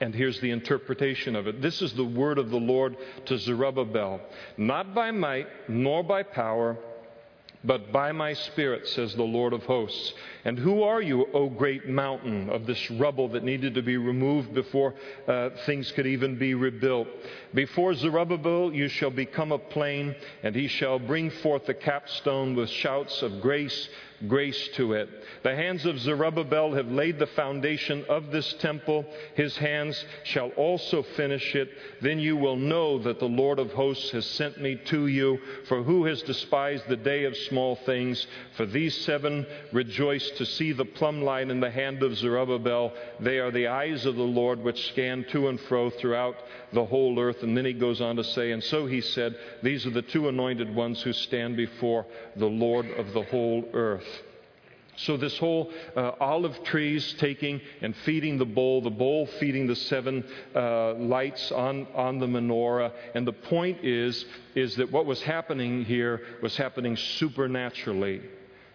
And here's the interpretation of it. This is the word of the Lord to Zerubbabel. Not by might, nor by power, but by my Spirit, says the Lord of hosts. And who are you, O great mountain of this rubble that needed to be removed before uh, things could even be rebuilt? Before Zerubbabel you shall become a plain, and he shall bring forth the capstone with shouts of grace grace to it. The hands of Zerubbabel have laid the foundation of this temple. His hands shall also finish it. Then you will know that the Lord of hosts has sent me to you. For who has despised the day of small things? For these seven rejoice to see the plumb line in the hand of Zerubbabel. They are the eyes of the Lord which scan to and fro throughout the whole earth. And then he goes on to say, And so he said, These are the two anointed ones who stand before the Lord of the whole earth. So, this whole uh, olive trees taking and feeding the bowl, the bowl feeding the seven uh, lights on, on the menorah. And the point is, is that what was happening here was happening supernaturally.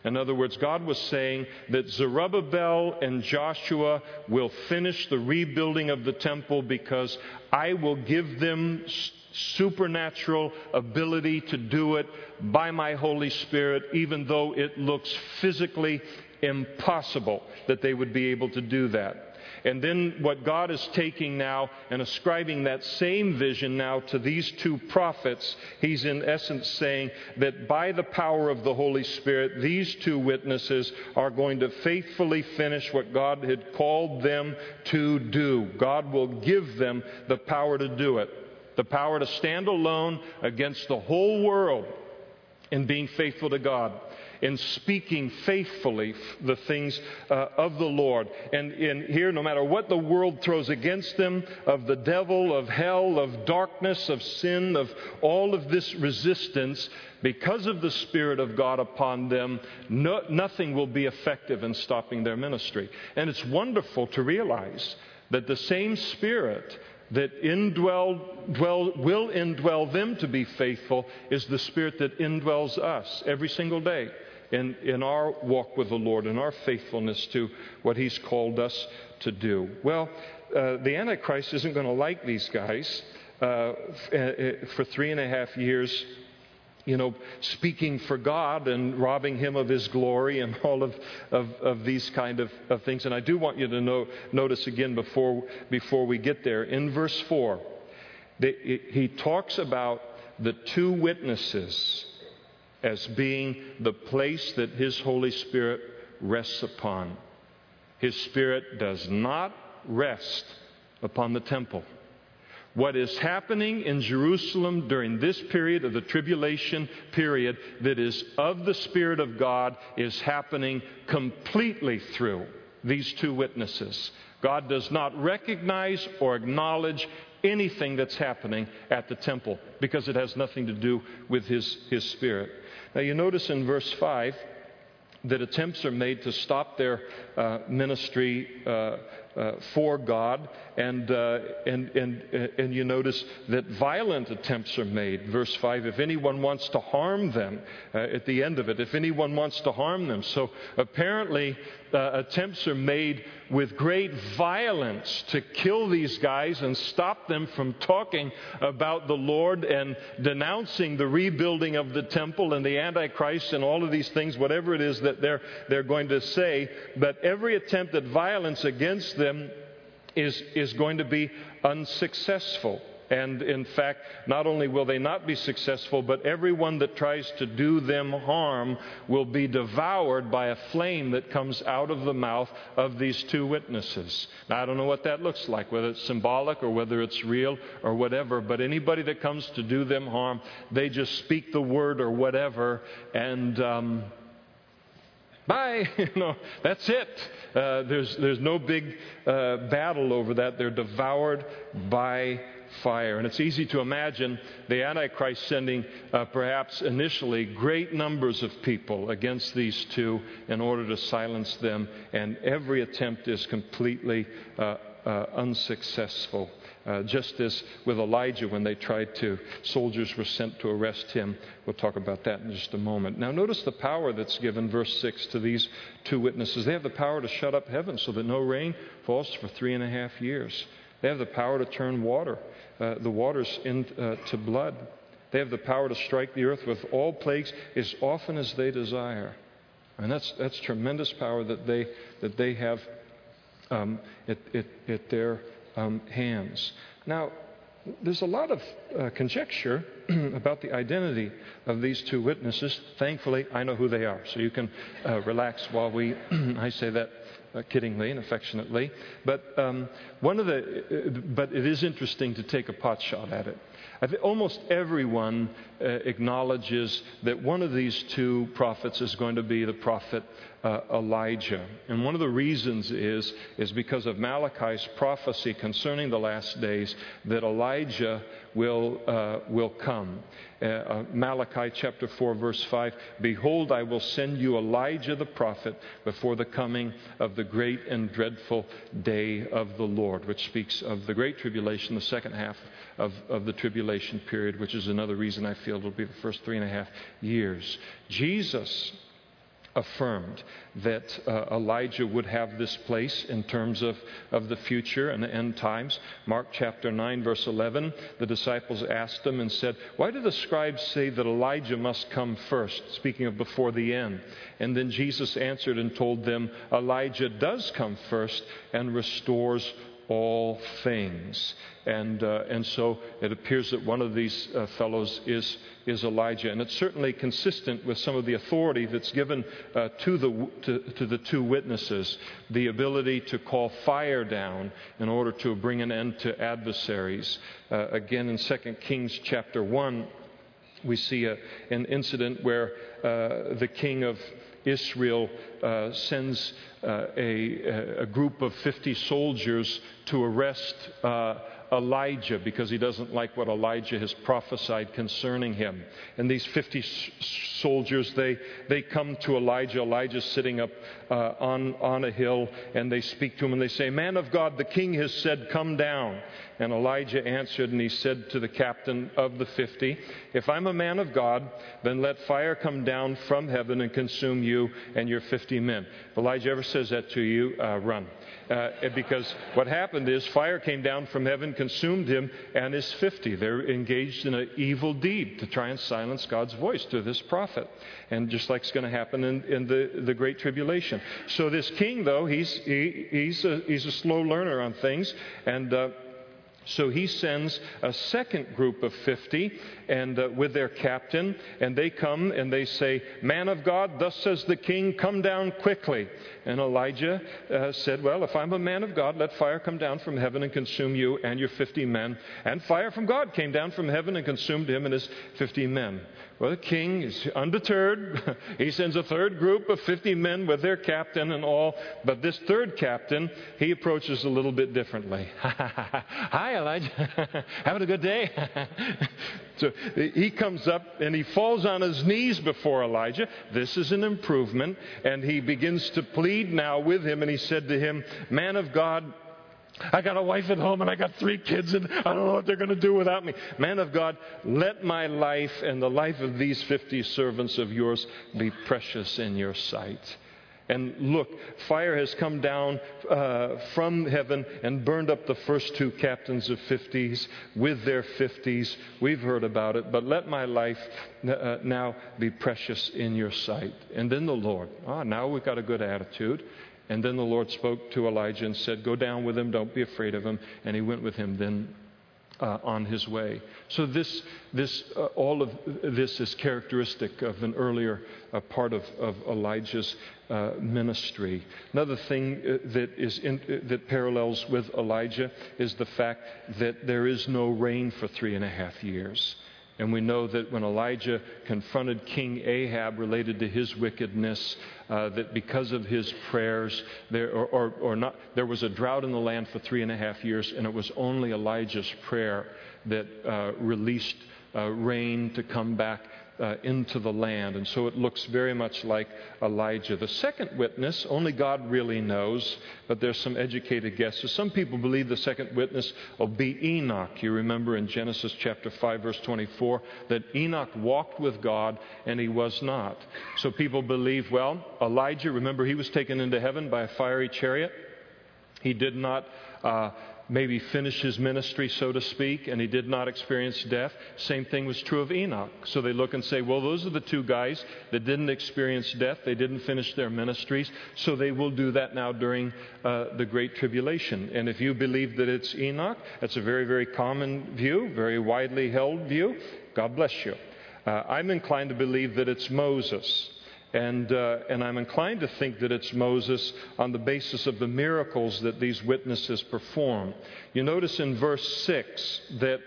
In other words, God was saying that Zerubbabel and Joshua will finish the rebuilding of the temple because I will give them supernatural ability to do it by my Holy Spirit, even though it looks physically impossible that they would be able to do that. And then what God is taking now and ascribing that same vision now to these two prophets, he's in essence saying that by the power of the Holy Spirit, these two witnesses are going to faithfully finish what God had called them to do. God will give them the power to do it the power to stand alone against the whole world in being faithful to God, in speaking faithfully the things uh, of the Lord. And in here, no matter what the world throws against them, of the devil, of hell, of darkness, of sin, of all of this resistance, because of the Spirit of God upon them, no, nothing will be effective in stopping their ministry. And it's wonderful to realize that the same Spirit that indwell, dwell, will indwell them to be faithful is the Spirit that indwells us every single day in, in our walk with the Lord, and our faithfulness to what He's called us to do. Well, uh, the Antichrist isn't going to like these guys. Uh, for three and a half years, you know, speaking for God and robbing him of his glory and all of, of, of these kind of, of, things. And I do want you to know, notice again before, before we get there, in verse 4, that he talks about the two witnesses as being the place that his Holy Spirit rests upon. His Spirit does not rest upon the temple. What is happening in Jerusalem during this period of the tribulation period that is of the Spirit of God is happening completely through these two witnesses. God does not recognize or acknowledge anything that's happening at the temple because it has nothing to do with his, his spirit. Now, you notice in verse 5 that attempts are made to stop their uh, ministry uh, uh, for God. And, uh, and, and, uh, and you notice that violent attempts are made. Verse 5 if anyone wants to harm them, uh, at the end of it, if anyone wants to harm them. So apparently, uh, attempts are made with great violence to kill these guys and stop them from talking about the Lord and denouncing the rebuilding of the temple and the Antichrist and all of these things, whatever it is that they're, they're going to say. But every attempt at violence against them is, is going to be unsuccessful. And in fact, not only will they not be successful, but everyone that tries to do them harm will be devoured by a flame that comes out of the mouth of these two witnesses. Now, I don't know what that looks like, whether it's symbolic or whether it's real or whatever, but anybody that comes to do them harm, they just speak the word or whatever, and. Um, Bye. know, that's it. Uh, there's, there's no big uh, battle over that. They're devoured by fire. And it's easy to imagine the Antichrist sending, uh, perhaps initially, great numbers of people against these two in order to silence them. And every attempt is completely uh, uh, unsuccessful. Uh, just as with Elijah when they tried to, soldiers were sent to arrest him. We'll talk about that in just a moment. Now, notice the power that's given, verse 6, to these two witnesses. They have the power to shut up heaven so that no rain falls for three and a half years. They have the power to turn water, uh, the waters into uh, blood. They have the power to strike the earth with all plagues as often as they desire. And that's, that's tremendous power that they, that they have um, at, at, at their um, hands. Now, there's a lot of uh, conjecture about the identity of these two witnesses. Thankfully, I know who they are, so you can uh, relax while we I say that uh, kiddingly and affectionately. But um, one of the, uh, but it is interesting to take a pot shot at it. almost everyone uh, acknowledges that one of these two prophets is going to be the prophet uh, Elijah. And one of the reasons is, is because of Malachi's prophecy concerning the last days that Elijah will, uh, will come. Uh, uh Malachi chapter 4, verse 5 Behold, I will send you Elijah the prophet before the coming of the great and dreadful day of the Lord, which speaks of the great tribulation, the second half of, of the tribulation period, which is another reason I feel it'll be the first three and a half years. Jesus affirmed that uh, Elijah would have this place in terms of, of the future and the end times. Mark chapter 9, verse 11, the disciples asked him and said, Why do the scribes say that Elijah must come first? Speaking of before the end. And then Jesus answered and told them, Elijah does come first and restores all things. And, uh, and so it appears that one of these uh, fellows is, is Elijah. And it's certainly consistent with some of the authority that's given uh, to, the, to, to, the two witnesses the ability to call fire down in order to bring an end to adversaries. Uh, again, in 2 Kings chapter 1, we see a, an incident where uh, the king of Israel uh, sends uh, a, a, group of 50 soldiers to arrest uh, Elijah because he doesn't like what Elijah has prophesied concerning him. And these 50 soldiers, they, they come to Elijah. Elijah's sitting up uh, on, on a hill, and they speak to him and they say, Man of God, the king has said, Come down. And Elijah answered, and he said to the captain of the 50, If I'm a man of God, then let fire come down from heaven and consume you and your 50 men. If Elijah ever says that to you, uh, run. Uh, because what happened is fire came down from heaven, consumed him and his 50. They're engaged in an evil deed to try and silence God's voice to this prophet. And just like it's going to happen in, in the, the Great Tribulation. So this king, though, he's, he, he's, a, he's a slow learner on things. And uh, so he sends a second group of 50 and uh, with their captain and they come and they say, "Man of God, thus says the king, come down quickly." And Elijah uh, said, Well, if I'm a man of God, let fire come down from heaven and consume you and your 50 men. And fire from God came down from heaven and consumed him and his 50 men. Well, the king is undeterred. he sends a third group of 50 men with their captain and all. But this third captain, he approaches a little bit differently. Hi, Elijah. Having a good day? so he comes up and he falls on his knees before Elijah. This is an improvement. And he begins to plead now with him. And he said to him, Man of God, I got a wife at home and I got three kids and I don't know what they're going to do without me. Man of God, let my life and the life of these 50 servants of yours be precious in your sight. And look, fire has come down uh, from heaven and burned up the first two captains of 50s with their 50s. We've heard about it, but let my life uh, now be precious in your sight. And then the Lord, ah, now we've got a good attitude. And then the Lord spoke to Elijah and said, Go down with him, don't be afraid of him. And he went with him then uh, on his way. So, this, this, uh, all of this is characteristic of an earlier uh, part of, of Elijah's uh, ministry. Another thing uh, that, is in, uh, that parallels with Elijah is the fact that there is no rain for three and a half years. And we know that when Elijah confronted King Ahab related to his wickedness, uh, that because of his prayers, there, or, or, or not, there was a drought in the land for three and a half years, and it was only Elijah's prayer that uh, released uh, rain to come back uh, into the land. And so it looks very much like Elijah. The second witness, only God really knows, but there's some educated guesses. Some people believe the second witness will be Enoch. You remember in Genesis chapter 5, verse 24, that Enoch walked with God and he was not. So people believe, well, Elijah, remember he was taken into heaven by a fiery chariot. He did not uh, maybe finish his ministry, so to speak, and he did not experience death. Same thing was true of Enoch. So they look and say, well, those are the two guys that didn't experience death. They didn't finish their ministries, so they will do that now during uh, the Great Tribulation. And if you believe that it's Enoch, that's a very, very common view, very widely held view. God bless you. Uh, I'm inclined to believe that it's Moses. And, uh, and I'm inclined to think that it's Moses on the basis of the miracles that these witnesses perform. You notice in verse 6 that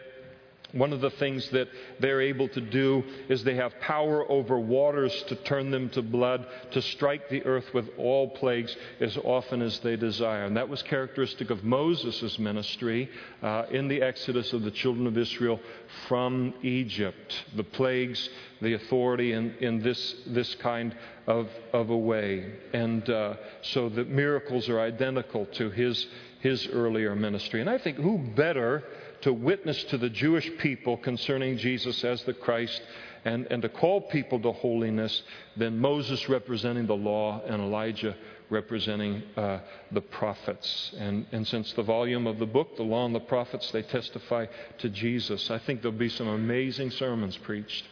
one of the things that they're able to do is they have power over waters to turn them to blood, to strike the earth with all plagues as often as they desire. And that was characteristic of Moses' ministry uh, in the exodus of the children of Israel from Egypt. The plagues, the authority in, in this, this kind of, of a way. And uh, so the miracles are identical to his, his earlier ministry. And I think who better to witness to the Jewish people concerning Jesus as the Christ and, and to call people to holiness than Moses representing the law and Elijah representing uh, the prophets. And, and since the volume of the book, the law and the prophets, they testify to Jesus, I think there'll be some amazing sermons preached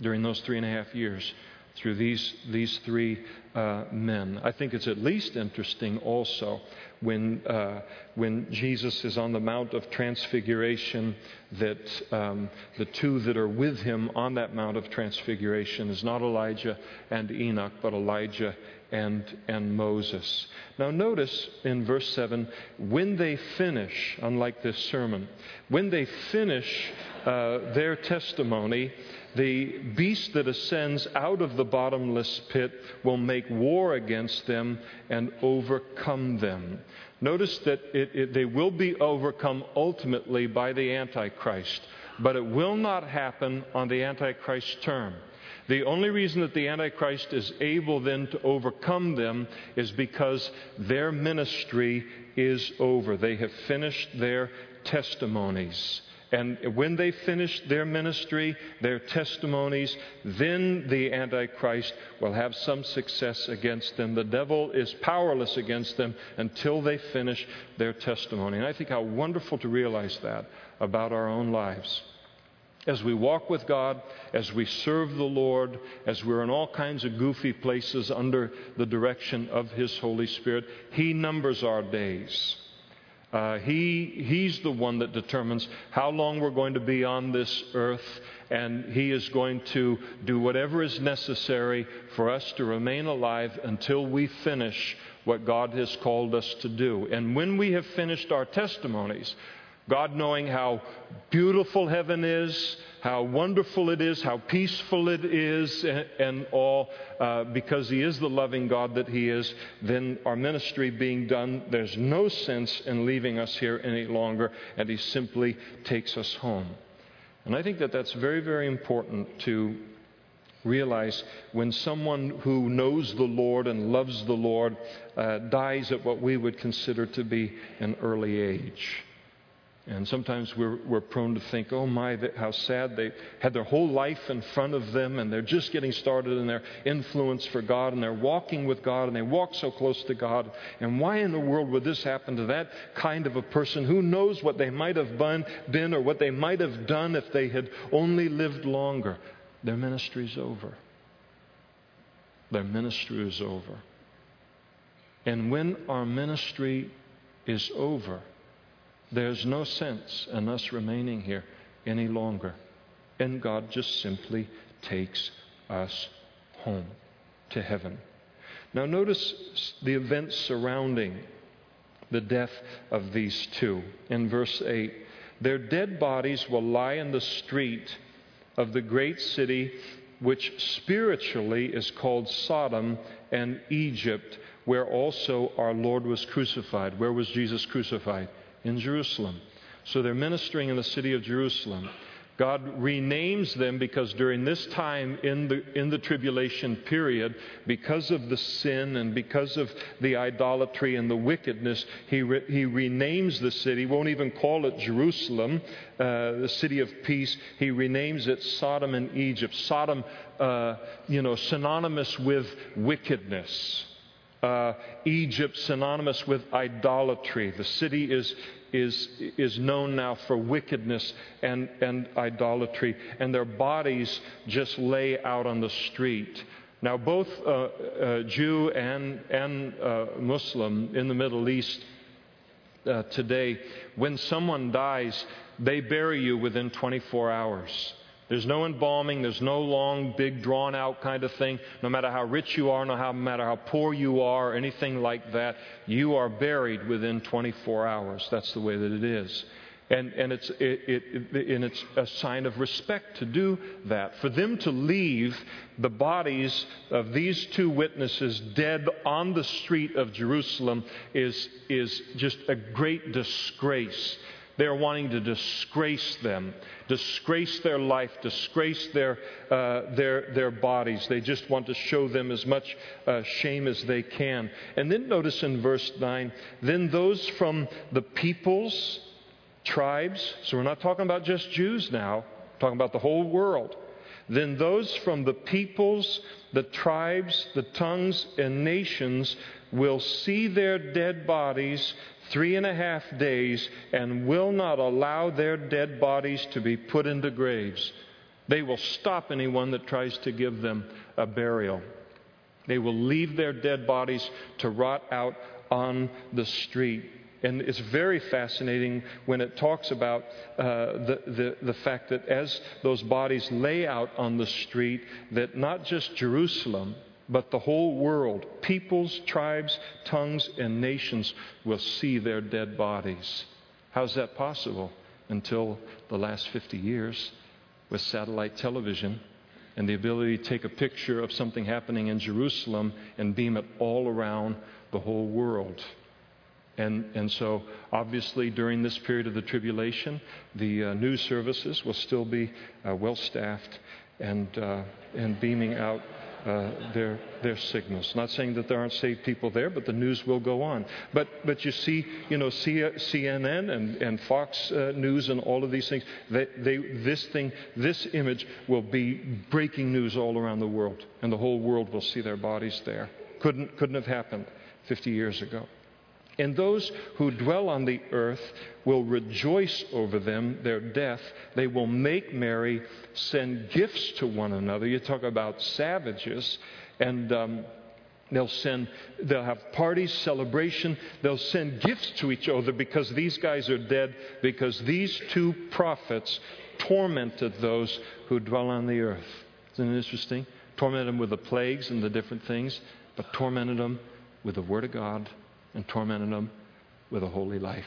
during those three and a half years through these, these three uh, men. I think it's at least interesting also when, uh, when Jesus is on the Mount of Transfiguration, that um, the two that are with him on that Mount of Transfiguration is not Elijah and Enoch, but Elijah and, and Moses. Now, notice in verse 7 when they finish, unlike this sermon, when they finish uh, their testimony, the beast that ascends out of the bottomless pit will make war against them and overcome them. Notice that it, it, they will be overcome ultimately by the Antichrist, but it will not happen on the Antichrist's term. The only reason that the Antichrist is able then to overcome them is because their ministry is over. They have finished their testimonies. And when they finish their ministry, their testimonies, then the Antichrist will have some success against them. The devil is powerless against them until they finish their testimony. And I think how wonderful to realize that about our own lives. As we walk with God, as we serve the Lord, as we're in all kinds of goofy places under the direction of His Holy Spirit, He numbers our days. Uh, he, he's the one that determines how long we're going to be on this earth, and He is going to do whatever is necessary for us to remain alive until we finish what God has called us to do. And when we have finished our testimonies, God knowing how beautiful heaven is, how wonderful it is, how peaceful it is, and, and all, uh, because He is the loving God that He is, then our ministry being done, there's no sense in leaving us here any longer, and He simply takes us home. And I think that that's very, very important to realize when someone who knows the Lord and loves the Lord uh, dies at what we would consider to be an early age. And sometimes we're, we're prone to think, oh my, how sad they had their whole life in front of them and they're just getting started in their influence for God and they're walking with God and they walk so close to God. And why in the world would this happen to that kind of a person? Who knows what they might have been or what they might have done if they had only lived longer? Their ministry's over. Their ministry is over. And when our ministry is over, there's no sense in us remaining here any longer. And God just simply takes us home to heaven. Now, notice the events surrounding the death of these two. In verse 8, their dead bodies will lie in the street of the great city, which spiritually is called Sodom and Egypt, where also our Lord was crucified. Where was Jesus crucified? In Jerusalem. So they're ministering in the city of Jerusalem. God renames them because during this time in the, in the tribulation period, because of the sin and because of the idolatry and the wickedness, he, re, he renames the city, won't even call it Jerusalem, uh, the city of peace. He renames it Sodom and Egypt. Sodom, uh, you know, synonymous with wickedness. Uh, Egypt synonymous with idolatry. The city is is, is known now for wickedness and, and idolatry, and their bodies just lay out on the street. Now, both uh, uh, Jew and, and uh, Muslim in the Middle East uh, today, when someone dies, they bury you within 24 hours. There's no embalming. There's no long, big, drawn out kind of thing. No matter how rich you are, no matter how poor you are, anything like that, you are buried within 24 hours. That's the way that it is. And, and, it's, it, it, and it's a sign of respect to do that. For them to leave the bodies of these two witnesses dead on the street of Jerusalem is, is just a great disgrace they're wanting to disgrace them, disgrace their life, disgrace their, uh, their, their bodies. They just want to show them as much uh, shame as they can. And then notice in verse 9 then those from the peoples, tribes, so we're not talking about just Jews now, talking about the whole world. Then those from the peoples, the tribes, the tongues, and nations will see their dead bodies three and a half days and will not allow their dead bodies to be put into graves. They will stop anyone that tries to give them a burial. They will leave their dead bodies to rot out on the street. And it's very fascinating when it talks about uh, the, the, the fact that as those bodies lay out on the street, that not just Jerusalem, but the whole world, peoples, tribes, tongues, and nations will see their dead bodies. How's that possible? Until the last 50 years with satellite television and the ability to take a picture of something happening in Jerusalem and beam it all around the whole world. And, and so, obviously, during this period of the tribulation, the uh, news services will still be uh, well staffed and, uh, and beaming out uh, their, their signals. Not saying that there aren't saved people there, but the news will go on. But, but you see, you know, CNN and, and Fox uh, News and all of these things, they, they, this thing, this image will be breaking news all around the world, and the whole world will see their bodies there. Couldn't, couldn't have happened 50 years ago. And those who dwell on the earth will rejoice over them, their death. They will make merry, send gifts to one another. You talk about savages, and um, they'll send, they'll have parties, celebration. They'll send gifts to each other because these guys are dead, because these two prophets tormented those who dwell on the earth. Isn't it interesting? Tormented them with the plagues and the different things, but tormented them with the Word of God and tormented them with a holy life.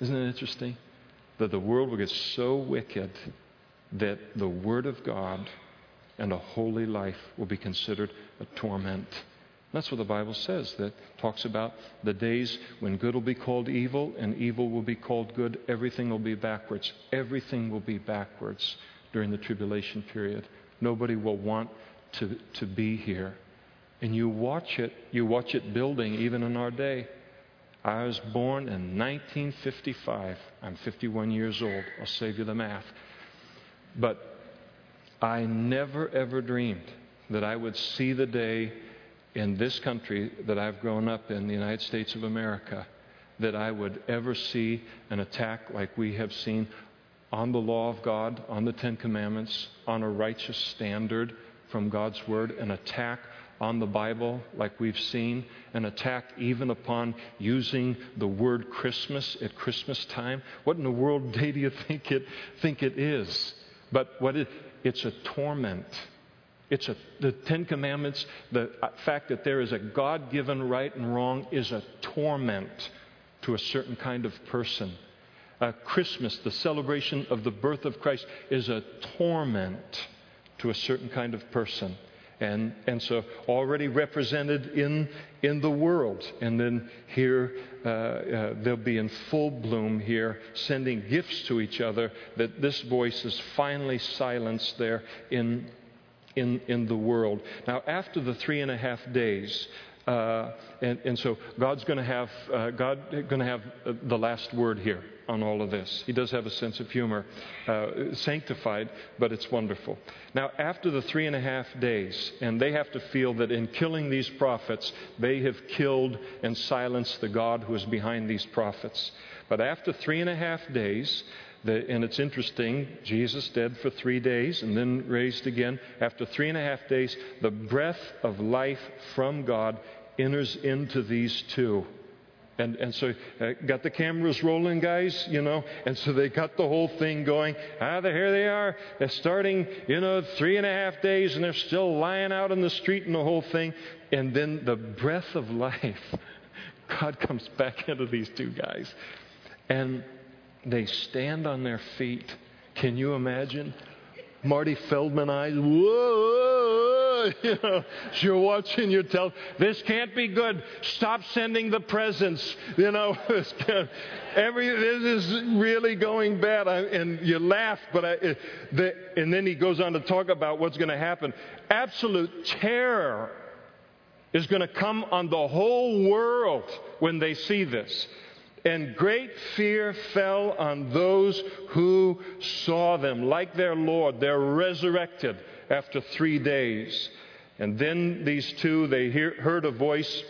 Isn't it interesting? That the world will get so wicked that the Word of God and a holy life will be considered a torment. That's what the Bible says, that talks about the days when good will be called evil and evil will be called good. Everything will be backwards. Everything will be backwards during the tribulation period. Nobody will want to, to be here. And you watch it, you watch it building even in our day. I was born in 1955. I'm 51 years old. I'll save you the math. But I never ever dreamed that I would see the day in this country that I've grown up in, the United States of America, that I would ever see an attack like we have seen on the law of God, on the Ten Commandments, on a righteous standard from God's Word, an attack on the Bible, like we've seen, an attack even upon using the word Christmas at Christmas time. What in the world day do you think it, think it is? But what it, it's a torment. It's a, the Ten Commandments, the fact that there is a God given right and wrong is a torment to a certain kind of person. Uh, Christmas, the celebration of the birth of Christ, is a torment to a certain kind of person and, and so already represented in, in the world. And then here uh, uh, they'll be in full bloom here, sending gifts to each other, that this voice is finally silenced there in, in, in the world. Now, after the three and a half days, uh, and, and, so God's going to have uh, God going to have uh, the last word here on all of this. He does have a sense of humor, uh, sanctified, but it's wonderful. Now, after the three and a half days, and they have to feel that in killing these prophets, they have killed and silenced the God who is behind these prophets. But after three and a half days, the, and it's interesting, Jesus dead for three days and then raised again. After three and a half days, the breath of life from God enters into these two. And, and so, uh, got the cameras rolling, guys, you know, and so they got the whole thing going. Ah, here they are. They're starting, you know, three and a half days, and they're still lying out in the street and the whole thing. And then the breath of life, God comes back into these two guys. And they stand on their feet. Can you imagine? Marty Feldman eyes, whoa, you know, you're watching your tell, this can't be good. Stop sending the presents. You know, every, this is really going bad. I, and you laugh, but I, the, and then he goes on to talk about what's going to happen. Absolute terror is going to come on the whole world when they see this. And great fear fell on those who saw them, like their Lord. They're resurrected after three days. And then these two, they hear, heard a voice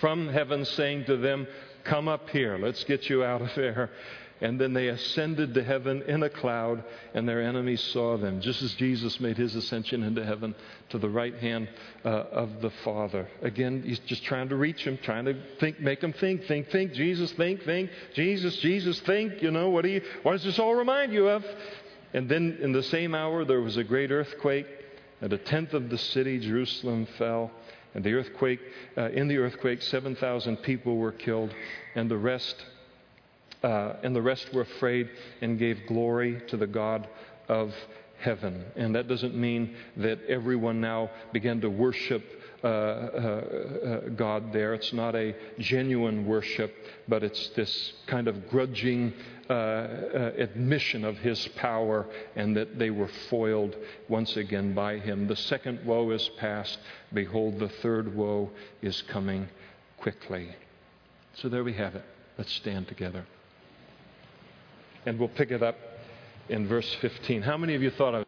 from heaven saying to them, Come up here, let's get you out of there. And then they ascended to heaven in a cloud, and their enemies saw them, just as Jesus made his ascension into heaven to the right hand uh, of the Father. Again, he's just trying to reach him, trying to think, make him think, think, think, Jesus, think, think, Jesus, Jesus, think. You know, what, do you, what does this all remind you of? And then in the same hour, there was a great earthquake, and a tenth of the city, Jerusalem, fell. And the earthquake, uh, in the earthquake, 7,000 people were killed, and the rest uh, and the rest were afraid and gave glory to the God of heaven. And that doesn't mean that everyone now began to worship uh, uh, uh, God there. It's not a genuine worship, but it's this kind of grudging uh, uh, admission of His power and that they were foiled once again by Him. The second woe is past. Behold, the third woe is coming quickly. So there we have it. Let's stand together. And we'll pick it up in verse 15. How many of you thought I